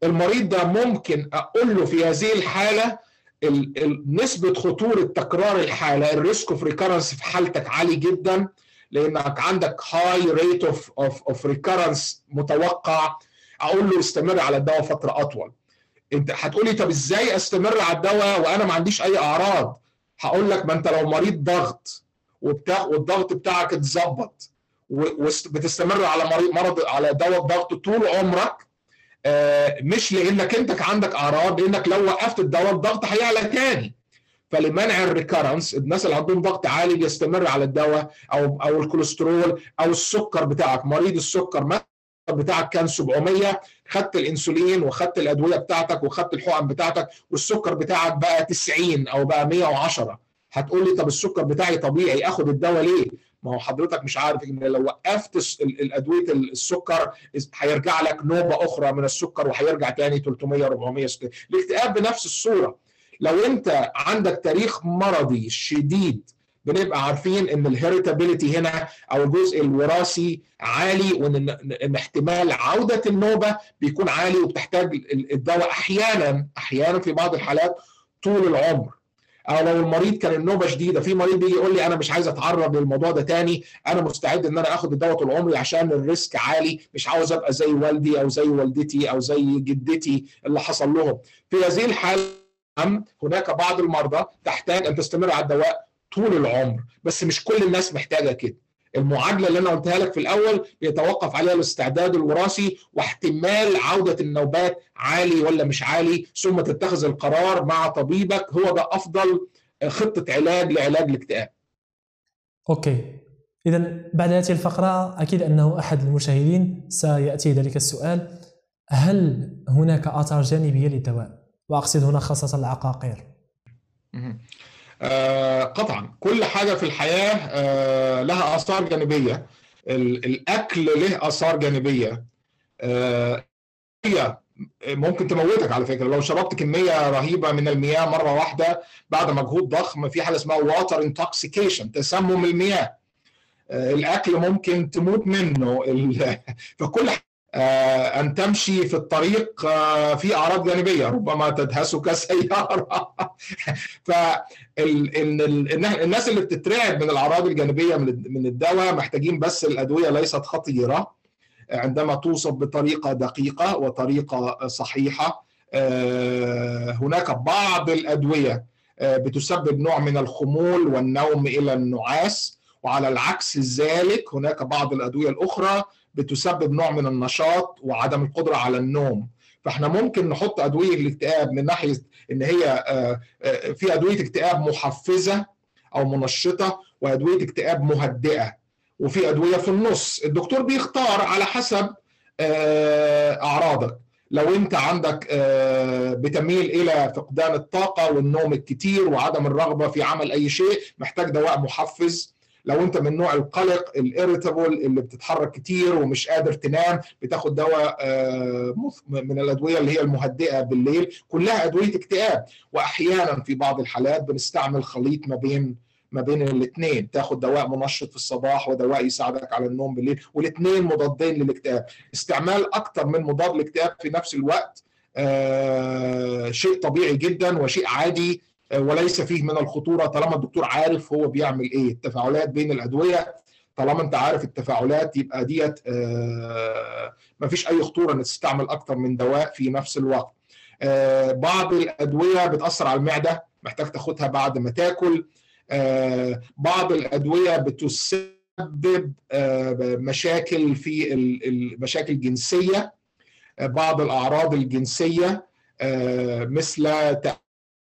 المريض ده ممكن أقول له في هذه الحالة نسبة خطوره تكرار الحالة ال risk of recurrence في حالتك عالي جدا. لانك عندك high rate of of of recurrence متوقع. أقول له استمر على الدواء فترة اطول. انت هتقول لي طب إزاي استمر على الدواء وأنا ما عنديش اي اعراض؟ هقول لك ما انت لو مريض ضغط وبتاع والضغط بتاعك اتظبط وبتستمر على مريض مرض على دواء الضغط طول عمرك آه مش لانك انت عندك اعراض لانك لو وقفت الدواء الضغط هيعلى تاني. فلمنع ال recurrence الناس اللي عندهم ضغط عالي بيستمر على الدواء أو أو الكوليسترول أو السكر بتاعك. مريض السكر بتاعك كان 700 خدت الإنسولين وخدت الأدوية بتاعتك وخدت الحقن بتاعتك والسكر بتاعك بقى 90 أو بقى 110 هتقول لي طب السكر بتاعي طبيعي آخد الدواء ليه؟ ما هو حضرتك مش عارف إن لو وقفت الادويه السكر هيرجع لك نوبة أخرى من السكر وهيرجع تاني 300 400 الاكتئاب بنفس الصورة. لو انت عندك تاريخ مرضي شديد بنبقى عارفين إن الهيريتابيليتي هنا أو الجزء الوراثي عالي وإن إن احتمال عودة النوبة بيكون عالي وبتحتاج الدواء أحيانا أحيانا في بعض الحالات طول العمر. أو لو المريض كان النوبة شديدة في مريض بيجي يقول لي أنا مش عايز أتعرض للموضوع ده تاني أنا مستعد إن أنا آخد الدواء طول عمري عشان الريسك عالي مش عاوز أبقى زي والدي أو زي والدتي أو زي جدتي اللي حصل لهم. في هذه الحالة هناك بعض المرضى تحتاج أن تستمر على الدواء طول العمر بس مش كل الناس محتاجة كده المعادلة اللي أنا قلتها لك في الأول بيتوقف عليها الاستعداد الوراثي واحتمال عودة النوبات عالي ولا مش عالي ثم تتخذ القرار مع طبيبك هو ده أفضل خطة علاج لعلاج الاكتئاب. أوكي اذا بعد هذه الفقرة أكيد أنه أحد المشاهدين سيأتي ذلك السؤال هل هناك آثار جانبية للدواء؟ وأقصد هنا خاصه العقاقير. آه قطعا. كل حاجة في الحياة آه لها آثار جانبية. الأكل له آثار جانبية. آه هي ممكن تموتك على فكرة. لو شربت كمية رهيبة من المياه مرة واحدة بعد مجهود ضخم في حاجة اسمها واتر انتوكسيكيشن تسمم المياه. الأكل ممكن تموت منه. فكل آه أن تمشي في الطريق آه في أعراض جانبية ربما تدهسك سيارة. ف الناس اللي بتترعب من الأعراض الجانبية من الدواء محتاجين بس الأدوية ليست خطيرة. عندما توصف بطريقة دقيقة وطريقة صحيحة آه هناك بعض الأدوية بتسبب نوع من الخمول والنوم إلى النعاس. وعلى العكس ذلك هناك بعض الأدوية الأخرى بتسبب نوع من النشاط وعدم القدرة على النوم. فإحنا ممكن نحط أدوية الاكتئاب من ناحية إن هي في أدوية اكتئاب محفزة أو منشطة وأدوية اكتئاب مهدئة وفي أدوية في النص. الدكتور بيختار على حسب أعراضك. لو أنت عندك بتميل إلى فقدان الطاقة والنوم الكتير وعدم الرغبة في عمل أي شيء محتاج دواء محفز. لو انت من نوع القلق الاريتابل اللي بتتحرك كتير ومش قادر تنام بتاخد دواء من الأدوية اللي هي المهدئة بالليل. كلها أدوية اكتئاب. واحيانا في بعض الحالات بنستعمل خليط ما بين ما بين الاثنين تاخد دواء منشط في الصباح ودواء يساعدك على النوم بالليل. والاثنين مضادين للاكتئاب. استعمال أكثر من مضاد للاكتئاب في نفس الوقت آه شيء طبيعي جدا وشيء عادي وليس فيه من الخطورة طالما الدكتور عارف هو بيعمل إيه. التفاعلات بين الأدوية طالما أنت عارف التفاعلات يبقى ديت آه ما فيش أي خطورة ان تستعمل أكتر من دواء في نفس الوقت. آه بعض الأدوية بتأثر على المعدة محتاج تاخدها بعد ما تاكل. آه بعض الأدوية بتسبب مشاكل في المشاكل الجنسيه بعض الأعراض الجنسية مثل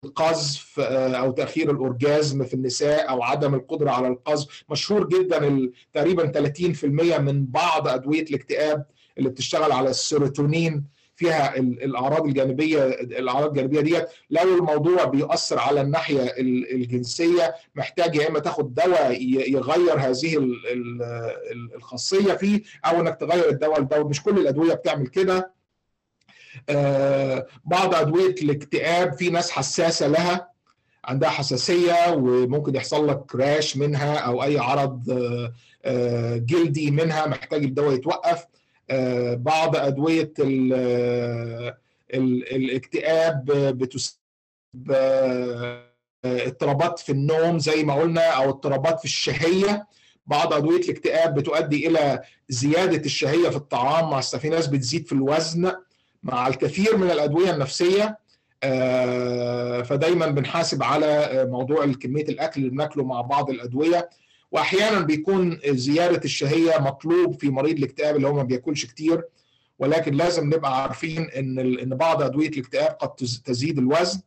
القذف أو تأخير الأورجازم في النساء أو عدم القدرة على القذف. مشهور جدا تقريبا 30% من بعض أدوية الاكتئاب اللي بتشتغل على السيروتونين. فيها الأعراض الجانبية الأعراض الجانبية ديت لو الموضوع بيؤثر على الناحية الجنسية محتاج يا إما تاخد دواء يغير هذه الخاصية فيه أو إنك تغير الدواء لدواء مش كل الأدوية بتعمل كده. آه بعض أدوية الاكتئاب في ناس حساسة لها عندها حساسية وممكن يحصل لك راش منها أو أي عرض آه آه جلدي منها محتاج الدواء يتوقف. بعض أدوية ال ال الاكتئاب بتسبب اضطرابات في النوم زي ما قلنا أو اضطرابات في الشهية. بعض أدوية الاكتئاب بتؤدي إلى زيادة الشهية في الطعام مع في ناس بتزيد في الوزن. مع الكثير من الأدوية النفسية فدايما بنحاسب على موضوع كمية الأكل اللي بناكله مع بعض الأدوية. واحيانا بيكون زياده الشهية مطلوب في مريض الاكتئاب اللي هو ما بياكلش كتير. ولكن لازم نبقى عارفين إن إن بعض أدوية الاكتئاب قد تزيد الوزن.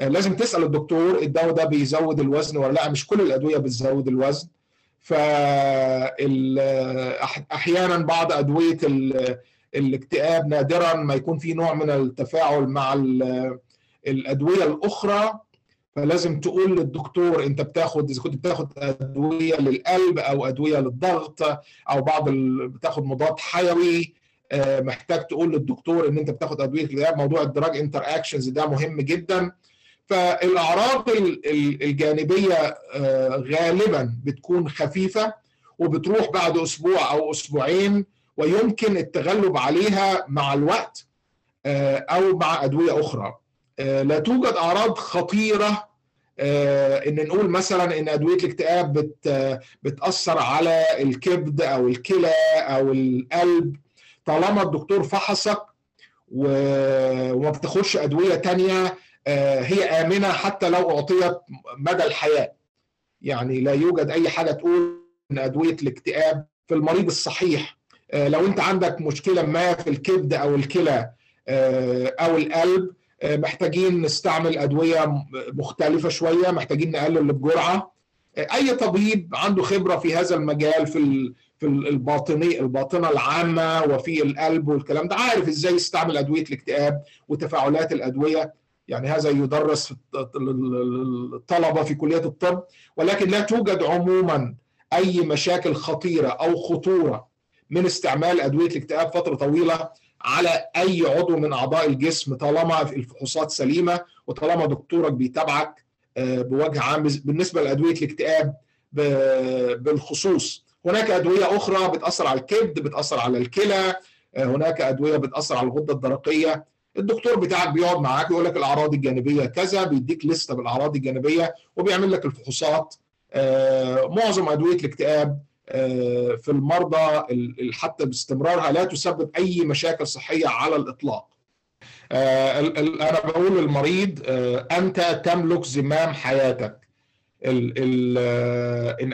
لازم تسأل الدكتور الدواء ده بيزود الوزن ولا لأ؟ مش كل الأدوية بتزود الوزن. ف أحيانا بعض أدوية الاكتئاب نادرا ما يكون في نوع من التفاعل مع الأدوية الأخرى. فلازم تقول للدكتور أنت بتاخد إذا كنت بتاخد أدوية للقلب أو أدوية للضغط أو بعض ال... بتاخد مضاد حيوي محتاج تقول للدكتور إن أنت بتاخد أدوية الاكتئاب موضوع ال drug interactions ده مهم جدا. فالأعراض الجانبية غالبا بتكون خفيفة وبتروح بعد أسبوع أو أسبوعين ويمكن التغلب عليها مع الوقت أو مع أدوية أخرى. لا توجد أعراض خطيرة إن نقول مثلا إن أدوية الاكتئاب بت بتأثر على الكبد أو الكلى أو القلب. طالما الدكتور فحصك وما بتاخدش أدوية تانية هي آمنة حتى لو أعطيت مدى الحياة. يعني لا يوجد أي حاجة تقول إن أدوية الاكتئاب في المريض الصحيح. لو انت عندك مشكلة ما في الكبد أو الكلى أو القلب محتاجين نستعمل أدوية مختلفة شوية محتاجين نقلل الجرعة. أي طبيب عنده خبرة في هذا المجال في في الباطني الباطنة العامة وفي القلب والكلام ده عارف إزاي يستعمل أدوية الاكتئاب وتفاعلات الأدوية. يعني هذا يدرس الطلبة في كلية الطب ولكن لا توجد عموما أي مشاكل خطيرة أو خطورة. من استعمال أدوية الاكتئاب فترة طويلة على أي عضو من أعضاء الجسم طالما الفحوصات سليمة وطالما دكتورك بيتابعك بوجه عام. بالنسبة لأدوية الاكتئاب بالخصوص هناك أدوية أخرى بتأثر على الكبد بتأثر على الكلى هناك أدوية بتأثر على الغدة الدرقية. الدكتور بتاعك بيقعد معاك يقول لك الأعراض الجانبية كذا بيديك لستة بالأعراض الجانبية وبيعمل لك الفحوصات. معظم أدوية الاكتئاب في المرضى حتى باستمرارها لا تسبب أي مشاكل صحية على الإطلاق. أنا بقول للمريض أنت تملك زمام حياتك.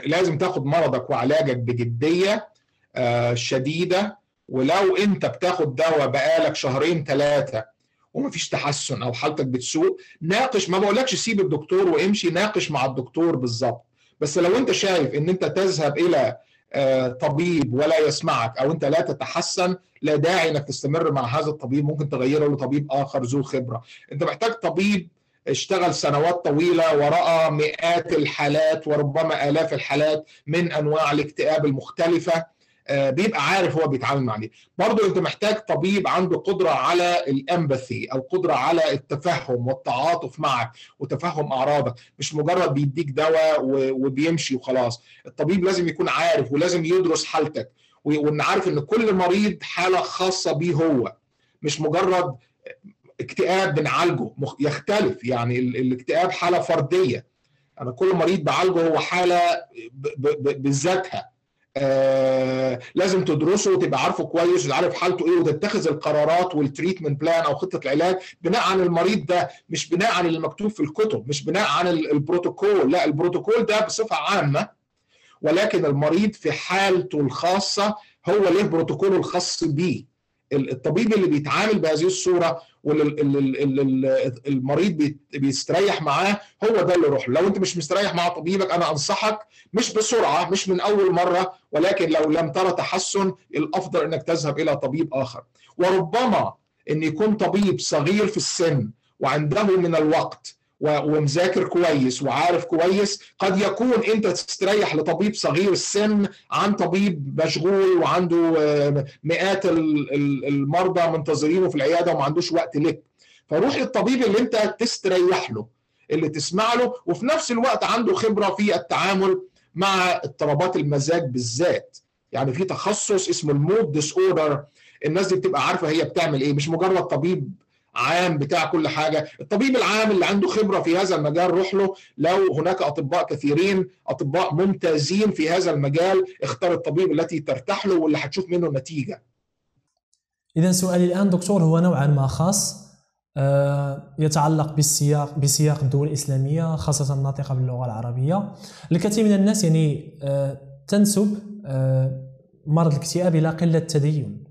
لازم تاخد مرضك وعلاجك بجدية شديدة. ولو أنت بتاخد دواء بقالك شهرين ثلاثة ومفيش تحسن أو حالتك بتسوء ناقش ما بقولكش سيب الدكتور وامشي ناقش مع الدكتور بالظبط. بس لو أنت شايف إن أنت تذهب إلى طبيب ولا يسمعك أو أنت لا تتحسن لا داعي إنك تستمر مع هذا الطبيب ممكن تغيره لطبيب آخر ذو خبرة. أنت محتاج طبيب اشتغل سنوات طويلة وراى مئات الحالات وربما آلاف الحالات من أنواع الاكتئاب المختلفة. بيبقى عارف هو بيتعامل مع إيه برضه انت محتاج طبيب عنده قدرة على الإمباثي أو قدرة على التفهم والتعاطف معك وتفهم أعراضك. مش مجرد بيديك دواء وبيمشي وخلاص. الطبيب لازم يكون عارف ولازم يدرس حالتك وإن عارف إن كل مريض حالة خاصة بيه هو. مش مجرد اكتئاب بنعالجه يختلف. يعني الاكتئاب حالة فردية. أنا كل مريض بعالجه هو حالة بذاتها آه لازم تدرسه وتبقى عارفه كويس وتعرف حالته إيه وتتخذ القرارات وال treatment plan أو خطة العلاج بناء عن المريض ده مش بناء عن اللي مكتوب في الكتب مش بناء عن البروتوكول لا البروتوكول ده بصفة عامة ولكن المريض في حالته الخاصة هو له بروتوكوله الخاص بيه. الطبيب اللي بيتعامل بهذه الصورة والمريض بيستريح معاه هو ده اللي روح لو انت مش مستريح مع طبيبك أنا أنصحك مش بسرعة مش من أول مرة ولكن لو لم ترى تحسن الأفضل إنك تذهب إلى طبيب آخر. وربما إن يكون طبيب صغير في السن وعنده من الوقت ومذاكر كويس وعارف كويس. قد يكون انت تستريح لطبيب صغير السن عن طبيب مشغول وعنده مئات المرضى منتظرينه في العيادة وما عندوش وقت لك فروح للطبيب اللي انت تستريح له اللي تسمع له وفي نفس الوقت عنده خبرة في التعامل مع اضطرابات المزاج بالذات. يعني في تخصص اسمه ال mood disorder الناس دي بتبقى عارفة هي بتعمل إيه. مش مجرد طبيب عام بتاع كل حاجة. الطبيب العام اللي عنده خبرة في هذا المجال روح له. لو هناك أطباء كثيرين أطباء ممتازين في هذا المجال اختار الطبيب التي ترتاح له واللي هتشوف منه نتيجة. اذا سؤالي الآن دكتور هو نوعا ما خاص يتعلق بالسياق بسياق الدول الإسلامية خاصة الناطقة باللغة العربية. الكثير من الناس يعني تنسب مرض الاكتئاب إلى قلة تدين.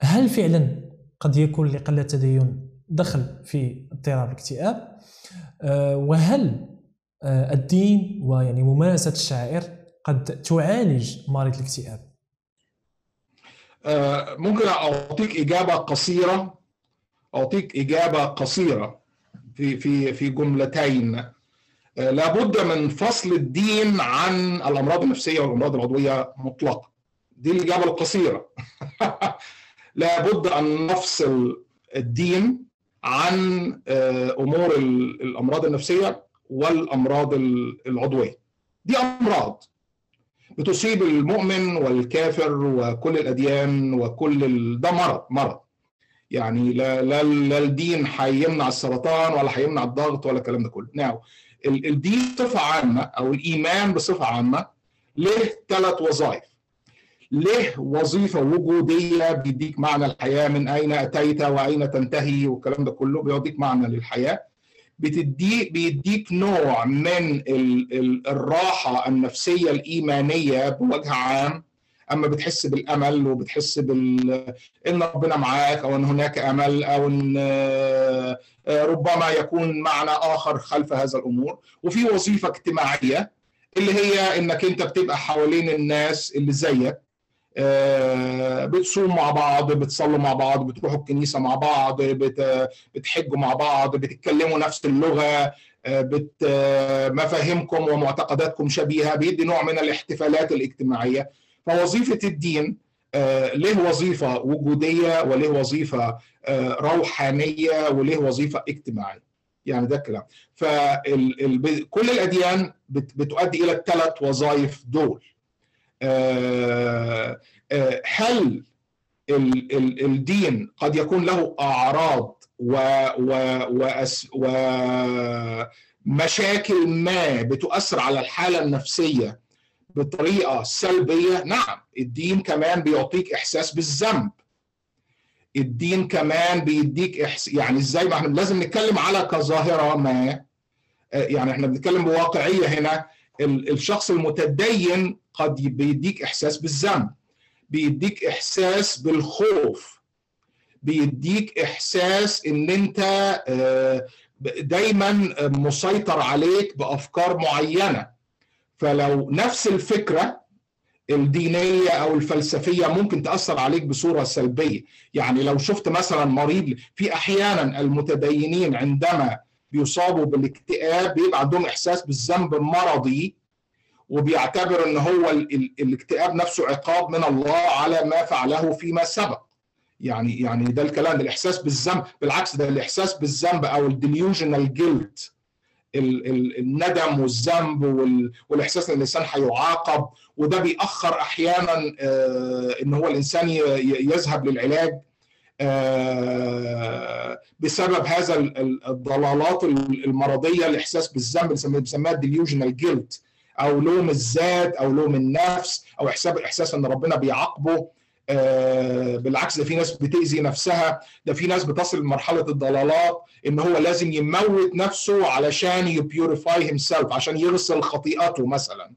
هل فعلا قد يكون لقلة تدين دخل في اضطراب الاكتئاب وهل الدين ويعني ممارسة الشعائر قد تعالج مريض الاكتئاب؟ ممكن أعطيك إجابة قصيرة. أعطيك إجابة قصيرة في في في جملتين. لابد من فصل الدين عن الأمراض النفسية والأمراض العضوية مطلقا. دي الإجابة القصيرة. لابد أن نفصل الدين عن أمور الأمراض النفسية والأمراض العضوية. دي أمراض بتصيب المؤمن والكافر وكل الأديان وكل ال... ده مرض مرض. يعني لا لا, لا الدين هيمنع السرطان ولا هيمنع الضغط ولا الكلام ده كله. ناو الدين بصفة عامة أو الإيمان بصفة عامة له ثلاث وظائف. له وظيفة وجودية بيديك معنى الحياة؟ من أين أتيت وأين تنتهي؟ والكلام ده كله بيوديك معنى للحياة. بتديك بيديك نوع من الراحة النفسية الإيمانية بوجه عام. أما بتحس بالأمل وبتحس بال إن ربنا معاك أو إن هناك أمل أو إن ربما يكون معنى آخر خلف هذا الأمور. وفي وظيفة اجتماعية اللي هي إنك أنت بتبقى حوالين الناس اللي زيك. بتصوم مع بعض بتصلوا مع بعض بتروحوا الكنيسة مع بعض بتحجوا مع بعض بتتكلموا نفس اللغة بت مفاهيمكم ومعتقداتكم شبيهة بيدي نوع من الاحتفالات الاجتماعية. فوظيفة الدين له وظيفة وجودية وله وظيفة روحانية وله وظيفة اجتماعية. يعني ده الكلام. فكل الأديان بتؤدي إلى الثلاث وظائف دول. هل الدين قد يكون له أعراض ومشاكل ما بتؤثر على الحالة النفسية بطريقة سلبية نعم الدين كمان بيعطيك إحساس بالذنب. الدين كمان بيديك إحس... يعني إزاي ما إحنا لازم نتكلم على كظاهرة ما يعني إحنا بنتكلم بواقعية هنا الشخص المتدين قد بيديك إحساس بالذنب بيديك إحساس بالخوف بيديك إحساس إن أنت دايما مسيطر عليك بأفكار معينة. فلو نفس الفكرة الدينية أو الفلسفية ممكن تأثر عليك بصورة سلبية. يعني لو شفت مثلا مريض في أحيانا المتدينين عندما بيصابوا بالاكتئاب بيبقى عندهم إحساس بالذنب المرضي وبيعتبر إن هو الاكتئاب نفسه عقاب من الله على ما فعله فيما سبق. يعني يعني ده الكلام ده الإحساس بالذنب. بالعكس ده الإحساس بالذنب أو ال delusional guilt الندم والذنب والإحساس إن الإنسان هيعاقب. وده بيأخر أحيانا إن هو الإنسان يذهب للعلاج. بسبب هذا الضلالات المرضية الإحساس بالذنب اللي بنسميها الديليوجنال جيلت أو لوم الذات أو لوم النفس أو حساب إحساس إن ربنا بيعاقبه. آه بالعكس ده في ناس بتأذي نفسها ده في ناس بتصل لمرحلة الضلالات إن هو لازم يموت نفسه علشان ي purify himself عشان يغسل خطيئته مثلا.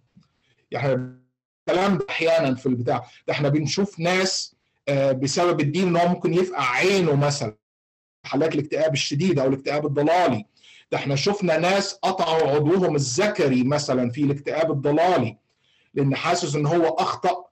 يعني الكلام ده أحيانا في البتاع. ده إحنا بنشوف ناس آه بسبب الدين إن هو ممكن يفقع عينه مثلا حالات الاكتئاب الشديد أو الاكتئاب الضلالي. ده إحنا شفنا ناس قطعوا عضوهم الذكري مثلا في الاكتئاب الضلالي لأن حاسس إن هو أخطأ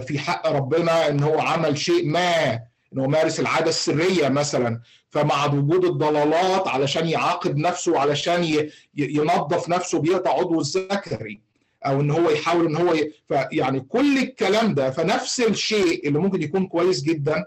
في حق ربنا إن هو عمل شيء ما إن هو مارس العادة السرية مثلا. فمع وجود الضلالات علشان يعاقب نفسه علشان ينظف نفسه بيقطع عضو الذكري. أو إن هو يحاول إن هو ي... يعني كل الكلام ده فنفس الشيء اللي ممكن يكون كويس جدا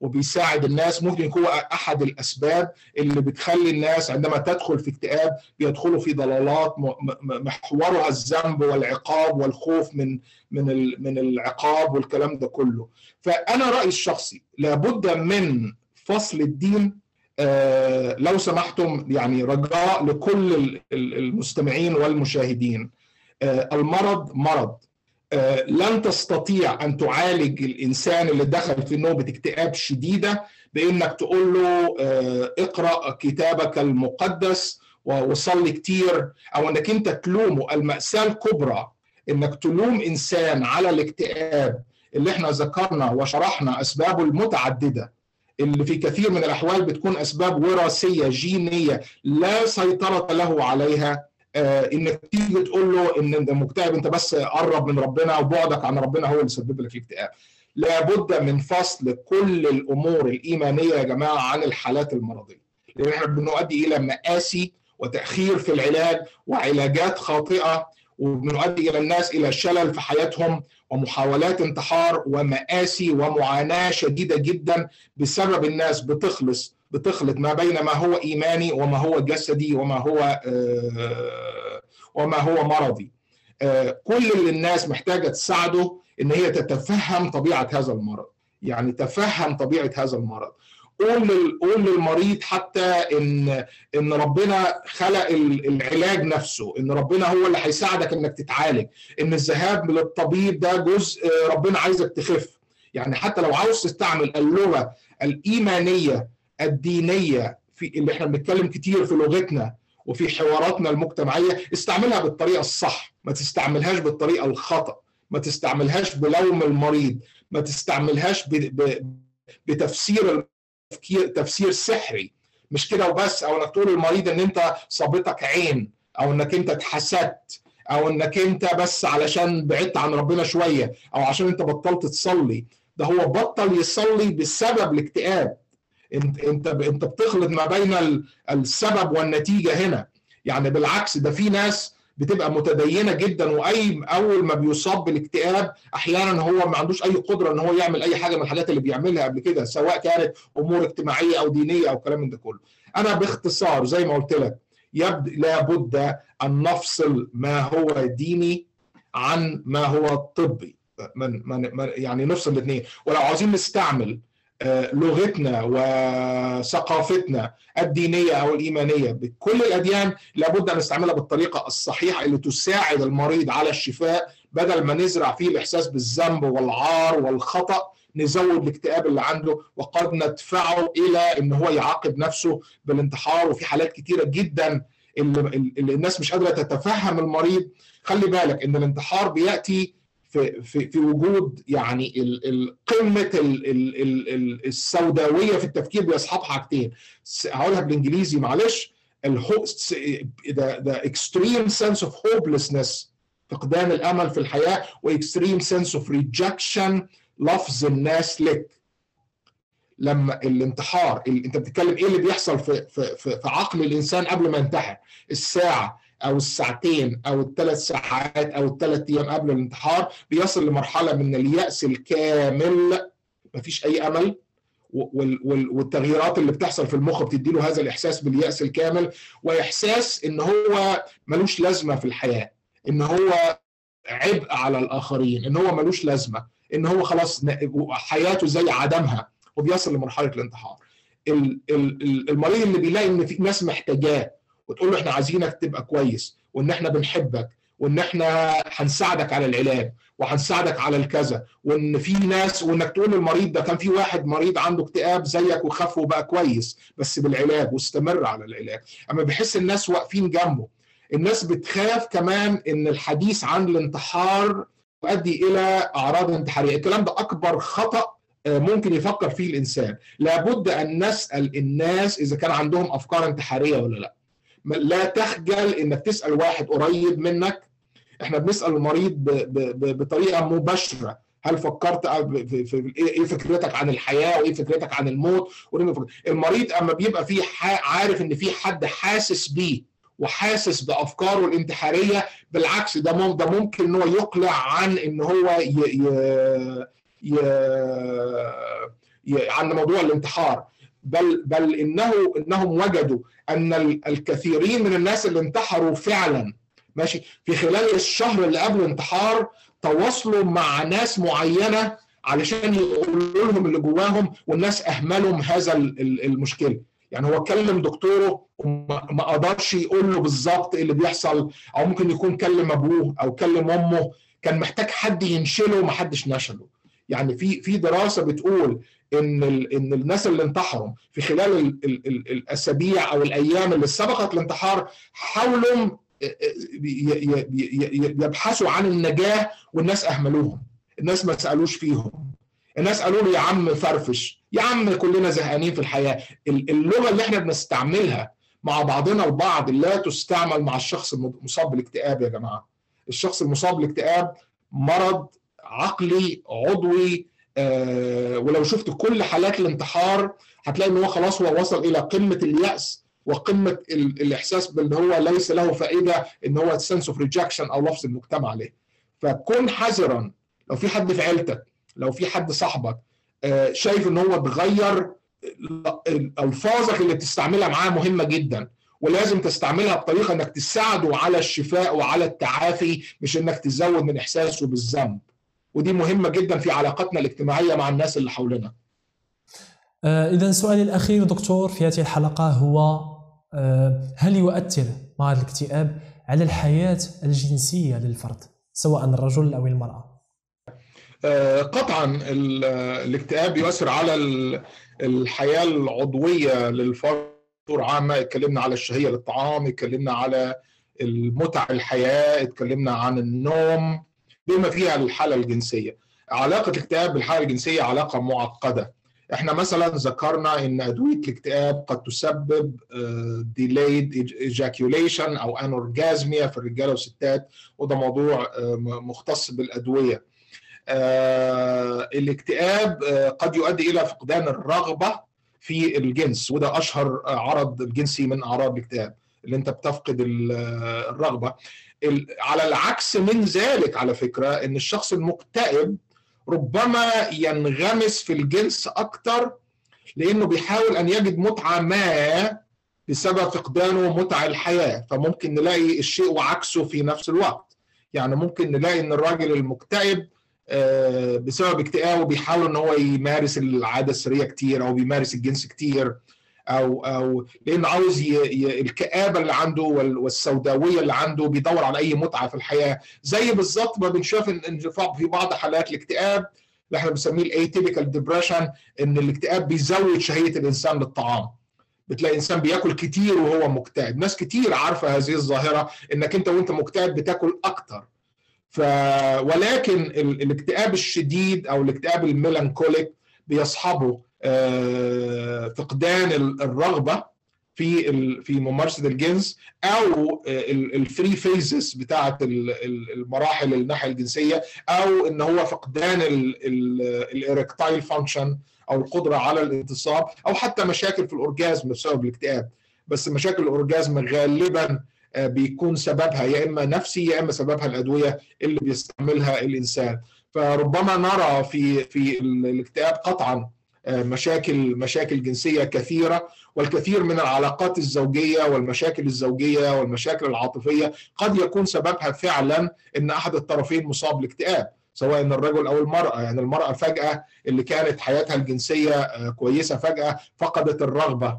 وبيساعد الناس ممكن يكون أحد الأسباب اللي بتخلي الناس عندما تدخل في اكتئاب بيدخلوا في ضلالات محورها الذنب والعقاب والخوف من من من العقاب والكلام ده كله. فأنا رأيي الشخصي لابد من فصل الدين آه لو سمحتم يعني رجاء لكل المستمعين والمشاهدين. المرض مرض. لن تستطيع أن تعالج الإنسان اللي دخل في نوبه اكتئاب شديدة بإنك تقول له اقرأ كتابك المقدس وصلي كتير أو إنك أنت تلومه. المأساة الكبرى إنك تلوم إنسان على الاكتئاب اللي إحنا ذكرنا وشرحنا أسبابه المتعددة اللي في كثير من الأحوال بتكون أسباب وراثية جينية لا سيطرة له عليها. انك تيجي تقول له إن أنت مكتئب أنت بس قرب من ربنا وبعدك عن ربنا هو اللي سبب لك الاكتئاب. لابد من فصل كل الأمور الإيمانية يا جماعة عن الحالات المرضية. لأن إحنا بنؤدي إلى مآسي وتأخير في العلاج وعلاجات خاطئة وبنؤدي إلى الناس إلى شلل في حياتهم ومحاولات انتحار ومآسي ومعاناة شديدة جدا بسبب الناس بتخلص بتخلط ما بين ما هو إيماني وما هو جسدي وما هو وما هو مرضي. كل اللي الناس محتاجة تساعده إن هي تتفهم طبيعة هذا المرض. يعني تفهم طبيعة هذا المرض. قول قول للمريض حتى إن إن ربنا خلق العلاج نفسه. إن ربنا هو اللي هيساعدك إنك تتعالج. إن الذهاب للطبيب ده جزء ربنا عايزك تخف. يعني حتى لو عاوز تستعمل اللغة الإيمانية الدينية في اللي إحنا بنتكلم كتير في لغتنا وفي حواراتنا المجتمعية استعملها بالطريقة الصح ما تستعملهاش بالطريقة الخطأ ما تستعملهاش بلوم المريض ما تستعملهاش ب... ب... بتفسير تفسير سحري. مش كده وبس؟ أو إنك تقول للمريض إن أنت صابتك عين أو إنك أنت اتحسدت أو إنك أنت بس علشان بعدت عن ربنا شوية أو عشان أنت بطلت تصلي. ده هو بطل يصلي بسبب الاكتئاب. انت انت إنت بتخلط ما بين السبب والنتيجة هنا. يعني بالعكس ده في ناس بتبقى متدينة جدا واي أول ما بيصاب بالاكتئاب أحيانا هو ما عندوش أي قدرة إن هو يعمل أي حاجة من الحاجات اللي بيعملها قبل كده سواء كانت أمور اجتماعية أو دينية أو كلام من ده كله. أنا باختصار زي ما قلت لك يبد لابد أن نفصل ما هو ديني عن ما هو طبي. من من يعني نفصل الاثنين. ولو عاوزين نستعمل لغتنا وثقافتنا الدينية أو الإيمانية. بكل الأديان لابد أن نستعملها بالطريقة الصحيحة اللي تساعد المريض على الشفاء بدل ما نزرع فيه الإحساس بالذنب والعار والخطأ نزود الاكتئاب اللي عنده وقد ندفعه إلى إن هو يعاقب نفسه بالانتحار. وفي حالات كتيرة جدا اللي, الناس مش قادرة تتفهم المريض. خلي بالك إن الانتحار بيأتي في في في وجود يعني قمة السوداوية في التفكير بيصحبها حاجتين. هقولها بالإنجليزي معلش. the extreme sense of hopelessness فقدان الأمل في الحياة و extreme sense of rejection لفظ الناس لك. لما الانتحار انت بتتكلم إيه اللي بيحصل في في في عقل الإنسان قبل ما ينتحر؟ الساعة. أو الساعتين أو الثلاث ساعات أو الثلاث أيام قبل الانتحار بيصل لمرحلة من اليأس الكامل. مفيش أي أمل. والتغييرات اللي بتحصل في المخ بتدي له هذا الإحساس باليأس الكامل وإحساس إن هو ملوش لازمة في الحياة إن هو عبء على الآخرين إن هو ملوش لازمة إن هو خلاص حياته زي عدمها وبيصل لمرحلة الانتحار. المريض اللي بيلاقي إن في ناس محتاجاه وتقول له إحنا عايزينك تبقى كويس وإن إحنا بنحبك وإن إحنا هنساعدك على العلاج وهنساعدك على الكذا وإن في ناس وإنك تقول للمريض ده كان في واحد مريض عنده اكتئاب زيك وخف وبقى كويس بس بالعلاج واستمر على العلاج. أما بيحس الناس واقفين جنبه الناس بتخاف كمان إن الحديث عن الانتحار يؤدي إلى أعراض انتحارية. الكلام ده أكبر خطأ ممكن يفكر فيه الإنسان. لابد أن نسأل الناس إذا كان عندهم أفكار انتحارية ولا لأ. لا تخجل إنك تسأل واحد قريب منك. إحنا بنسأل المريض ب ب بطريقة مباشرة. هل فكرت في, إيه فكرتك عن الحياة وإيه فكرتك عن الموت؟ المريض أما بيبقى فيه عارف إن في حد حاسس بيه وحاسس بأفكاره الانتحارية بالعكس ده ده ممكن إن هو يقلع عن إن هو ي ي ي ي عن موضوع الانتحار. بل بل إنه إنهم وجدوا أن الكثيرين من الناس اللي انتحروا فعلا ماشي في خلال الشهر اللي قبل الانتحار تواصلوا مع ناس معينة علشان يقولوا لهم اللي جواهم والناس اهملوا هذا المشكلة. يعني هو كلم دكتوره وما قدرش يقول له بالظبط اللي بيحصل أو ممكن يكون كلم أبوه أو كلم أمه. كان محتاج حد ينشله وما حدش نشله. يعني في في دراسة بتقول إن إن الناس اللي انتحروا في خلال ال ال ال الأسابيع أو الأيام اللي سبقت الانتحار حاولوا يبحثوا عن النجاة والناس أهملوهم. الناس ما سألوش فيهم. الناس قالوا له يا عم فرفش يا عم كلنا زهقانين في الحياة. اللغة اللي إحنا بنستعملها مع بعضنا البعض لا تستعمل مع الشخص المصاب بالاكتئاب يا جماعة. الشخص المصاب بالاكتئاب مرض عقلي عضوي آه ولو شفت كل حالات الانتحار هتلاقي إن هو خلاص هو وصل إلى قمة اليأس وقمة الإحساس بإن هو ليس له فائدة إن هو sense of rejection أو لفظ المجتمع عليه. فكن حذرا. لو في حد في عيلتك لو في حد صاحبك آه شايف إن هو اتغير ألفاظك اللي بتستعملها معاه مهمة جدا ولازم تستعملها بطريقة إنك تساعده على الشفاء وعلى التعافي مش إنك تزود من إحساسه بالذنب. ودي مهمة جدا في علاقتنا الاجتماعية مع الناس اللي حولنا. آه اذا سؤالي الأخير دكتور في هذه الحلقة هو آه هل يؤثر مرض الاكتئاب على الحياة الجنسية للفرد سواء الرجل أو المرأة؟ آه قطعا الاكتئاب يؤثر على الحياة العضوية للفرد بصورة عامة. اتكلمنا على الشهية للطعام اتكلمنا على المتع الحياة اتكلمنا عن النوم. بما فيها الحالة الجنسية. علاقة الاكتئاب بالحالة الجنسية علاقة معقدة. إحنا مثلا ذكرنا إن أدوية الاكتئاب قد تسبب delayed ejaculation أو anorgasmia في الرجالة والستات وده موضوع مختص بالأدوية. الاكتئاب قد يؤدي إلى فقدان الرغبة في الجنس وده أشهر عرض الجنسي من أعراض الاكتئاب اللي أنت بتفقد الرغبة. على العكس من ذلك على فكرة إن الشخص المكتئب ربما ينغمس في الجنس أكتر لأنه بيحاول أن يجد متعة ما بسبب فقدانه متع الحياة. فممكن نلاقي الشيء وعكسه في نفس الوقت. يعني ممكن نلاقي إن الراجل المكتئب بسبب اكتئابه بيحاول إن هو يمارس العادة السرية كتير أو بيمارس الجنس كتير. أو أو لأنه عاوز ي... ي... الكآبة اللي عنده والسوداوية اللي عنده بيدور على أي متعة في الحياة. زي بالظبط ما بنشوف ان في بعض حالات الاكتئاب اللي إحنا بنسميه ال atypical depression إن الاكتئاب بيزود شهية الإنسان للطعام. بتلاقي انسان بياكل كتير وهو مكتئب. ناس كتير عارفة هذه الظاهرة إنك أنت وأنت مكتئب بتاكل أكتر. ف ولكن ال... الاكتئاب الشديد أو الاكتئاب ال melancholic بيصحبه. فقدان الرغبة في في ممارسة الجنس أو ال three phases بتاعة المراحل الناحية الجنسية أو إن هو فقدان ال erectile function أو القدرة على الانتصاب أو حتى مشاكل في ال orgasm بسبب الاكتئاب. بس مشاكل ال orgasm غالبا بيكون سببها يا إما نفسي يا إما سببها الأدوية اللي بيستعملها الإنسان. فربما نرى في في الاكتئاب قطعا. مشاكل مشاكل جنسية كثيرة والكثير من العلاقات الزوجية والمشاكل الزوجية والمشاكل العاطفية قد يكون سببها فعلا إن أحد الطرفين مصاب بالاكتئاب سواء الرجل أو المرأة. يعني المرأة فجأة اللي كانت حياتها الجنسية كويسة فجأة فقدت الرغبة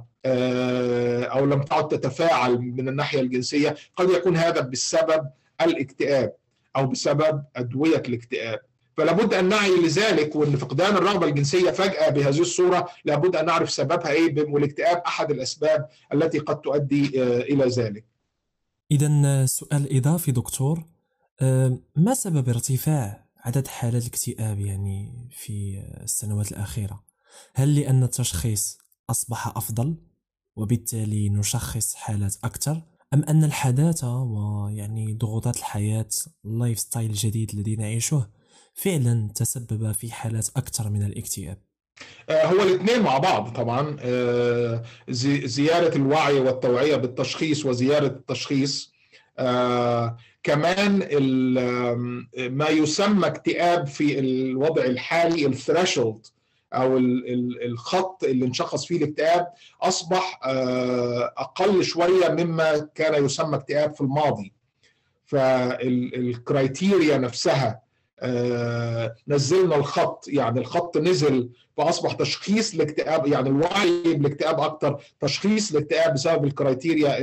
أو لم تعد تتفاعل من الناحية الجنسية قد يكون هذا بسبب الاكتئاب أو بسبب أدوية الاكتئاب. فلابد أن نعي لذلك وأن فقدان الرغبة الجنسية فجأة بهذه الصورة لابد أن نعرف سببها إيه والاكتئاب أحد الأسباب التي قد تؤدي إلى ذلك. اذا سؤال إضافي دكتور ما سبب ارتفاع عدد حالات الاكتئاب يعني في السنوات الأخيرة؟ هل لأن التشخيص أصبح أفضل وبالتالي نشخص حالات أكثر أم أن الحداثة ويعني ضغوطات الحياة ال lifestyle الجديد الذي نعيشه فعلا تسبب في حالات أكثر من الاكتئاب. هو الاثنين مع بعض طبعا. زياده الوعي والتوعية بالتشخيص وزياده التشخيص. كمان ما يسمى اكتئاب في الوضع الحالي ال threshold أو الخط اللي نشخص فيه الاكتئاب أصبح أقل شوية مما كان يسمى اكتئاب في الماضي. فال criteria نفسها آه نزلنا الخط. يعني الخط نزل فأصبح تشخيص الاكتئاب يعني الوعي بالاكتئاب أكثر تشخيص الاكتئاب بسبب ال criteria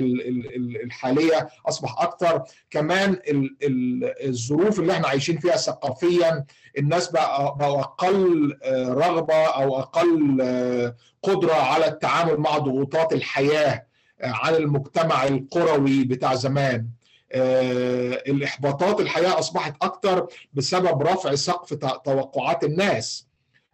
الحالية. أصبح أكثر كمان ال ال الظروف اللي إحنا عايشين فيها ثقافيا الناس بقوا أقل رغبة أو أقل قدرة على التعامل مع ضغوطات الحياة عن المجتمع القروي بتاع زمان. الإحباطات الحياة أصبحت أكثر بسبب رفع سقف توقعات الناس.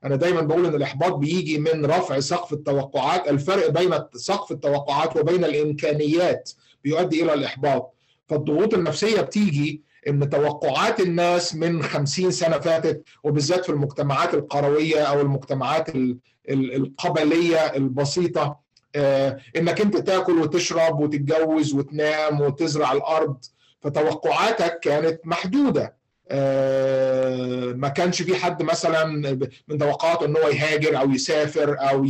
أنا دايما بقول إن الإحباط بيجي من رفع سقف التوقعات. الفرق بين سقف التوقعات وبين الإمكانيات بيؤدي إلى الإحباط. فالضغوط النفسية بتيجي إن توقعات الناس من خمسين سنة فاتت وبالذات في المجتمعات القروية أو المجتمعات القبلية البسيطة إنك أنت تاكل وتشرب وتتجوز وتنام وتزرع الأرض. فتوقعاتك كانت محدودة. ما كانش في حد مثلا من توقعاته إن هو يهاجر أو يسافر أو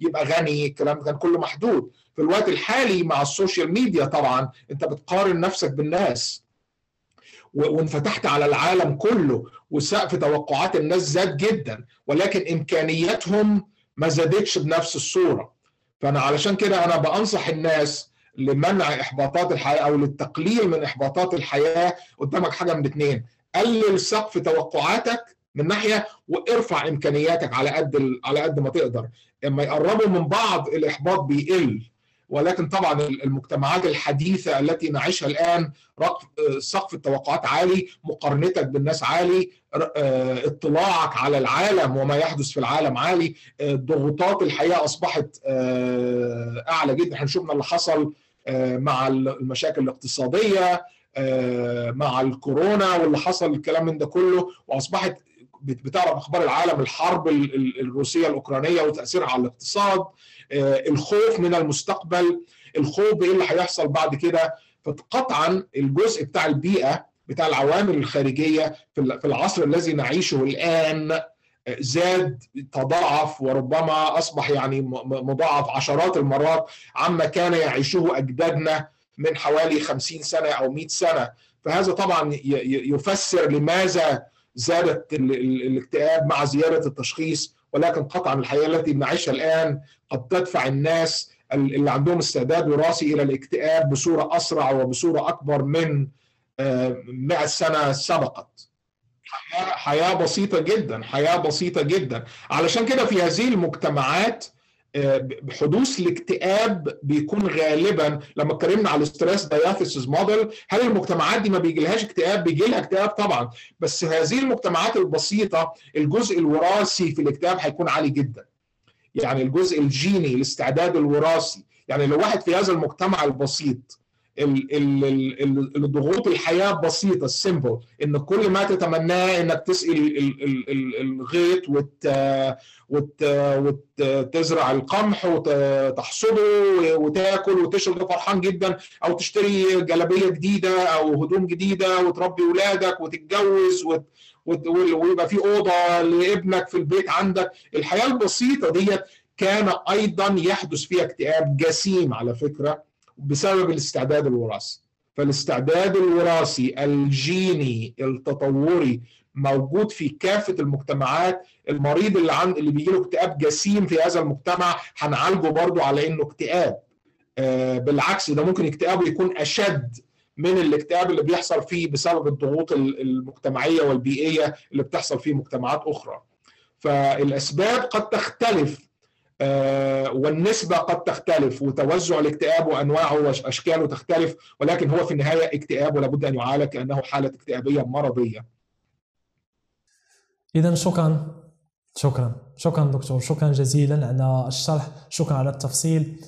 يبقى غني الكلام كان كله محدود. في الوقت الحالي مع السوشيال ميديا طبعا أنت بتقارن نفسك بالناس. وانفتحت على العالم كله. وسقف توقعات الناس زاد جدا. ولكن إمكانياتهم ما زادتش بنفس الصورة. فأنا علشان كده أنا بأنصح الناس لمنع إحباطات الحياة أو للتقليل من إحباطات الحياة قدامك حاجة من الاثنين قلل سقف توقعاتك من ناحية وارفع إمكانياتك على قد على قد ما تقدر. لما يقربوا من بعض الإحباط بيقل. ولكن طبعا المجتمعات الحديثة التي نعيشها الآن سقف التوقعات عالي مقارنتك بالناس عالي اطلاعك على العالم وما يحدث في العالم عالي ضغوطات الحياة أصبحت أعلى جدا. إحنا شفنا اللي حصل مع المشاكل الاقتصادية مع الكورونا واللي حصل الكلام من ده كله وأصبحت بتعرف أخبار العالم الحرب الروسية الأوكرانية وتأثيرها على الاقتصاد الخوف من المستقبل الخوف بايه اللي هيحصل بعد كده. فقطعا الجزء بتاع البيئة بتاع العوامل الخارجية في العصر الذي نعيشه الآن زاد تضاعف وربما أصبح يعني مضاعف عشرات المرات عما كان يعيشه أجدادنا من حوالي 50 سنة أو 100 سنة. فهذا طبعا يفسر لماذا زادت الاكتئاب مع زيادة التشخيص ولكن قطعا الحياة التي نعيشها الآن قد تدفع الناس اللي عندهم استعداد وراثي إلى الاكتئاب بصورة أسرع وبصورة أكبر من 100 سنة سبقت. حياة بسيطة جدا، حياة بسيطة جدا، علشان كده في هذه المجتمعات حدوث الاكتئاب بيكون غالبا لما اتكلمنا على ال stress diathesis model هل المجتمعات دي ما بيجيلهاش اكتئاب؟ بيجي لها اكتئاب طبعا بس هذه المجتمعات البسيطة الجزء الوراثي في الاكتئاب هيكون عالي جدا. يعني الجزء الجيني الاستعداد الوراثي. يعني لو واحد في هذا المجتمع البسيط الضغوط الحياة بسيطة السيمبل إن كل ما تتمناه إنك تسقي الغيط وت وت وتزرع القمح وتحصده وتاكل وتشرب فرحان جدا. أو تشتري جلابية جديدة أو هدوم جديدة وتربي اولادك وتتجوز وت ويبقى في أوضة لابنك في البيت عندك. الحياة البسيطة ديت كان أيضا يحدث فيها اكتئاب جسيم على فكرة. بسبب الاستعداد الوراثي. فالاستعداد الوراثي الجيني التطوري موجود في كافة المجتمعات. المريض اللي عند اللي بيجي له اكتئاب جسيم في هذا المجتمع هنعالجه برضه على إنه اكتئاب. آه بالعكس ده ممكن اكتئابه يكون أشد من الاكتئاب اللي بيحصل فيه بسبب الضغوط المجتمعية والبيئية اللي بتحصل في مجتمعات أخرى. فالأسباب قد تختلف والنسبة قد تختلف وتوزع الاكتئاب وأنواعه وأشكاله تختلف ولكن هو في النهاية اكتئاب ولابد أن يعالج كأنه حالة اكتئابية مرضية. إذا شكرا شكرا شكرا دكتور شكرا جزيلا على الشرح شكرا على التفصيل.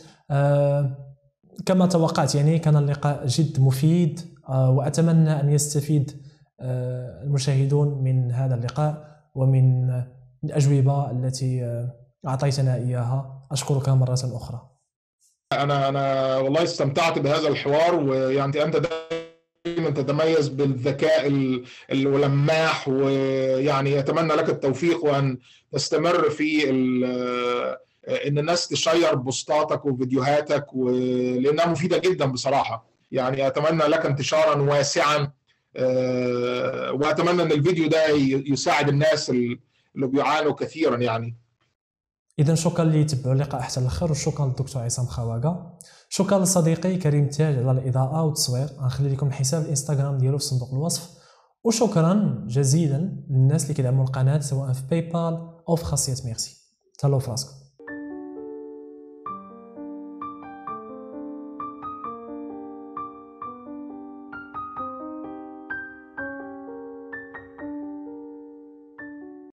كما توقعت يعني كان اللقاء جد مفيد وأتمنى أن يستفيد المشاهدون من هذا اللقاء ومن الأجوبة التي أعطيتنا إياها. أشكرك مرة أخرى. أنا أنا والله استمتعت بهذا الحوار ويعني أنت دائما تتميز بالذكاء اللماح ويعني أتمنى لك التوفيق وأن تستمر في إن الناس تشير پوستاتك وفيديوهاتك لانها مفيدة جدا بصراحة. يعني أتمنى لك انتشارا واسعا وأتمنى إن الفيديو ده يساعد الناس اللي بيعانوا كثيرا يعني. اذا شكرا اللي يتبعوا اللقاء حتى الآخر وشكرا للدكتور عصام خواجة شكرا لصديقي كريم تاج على الإضاءة والتصوير. غنخلي لكم الحساب الإنستغرام ديالو في صندوق الوصف. وشكرا جزيلا للناس اللي كيدعموا القناة سواء في PayPal أو في خاصية ميرسي. تهلاو في راسكم.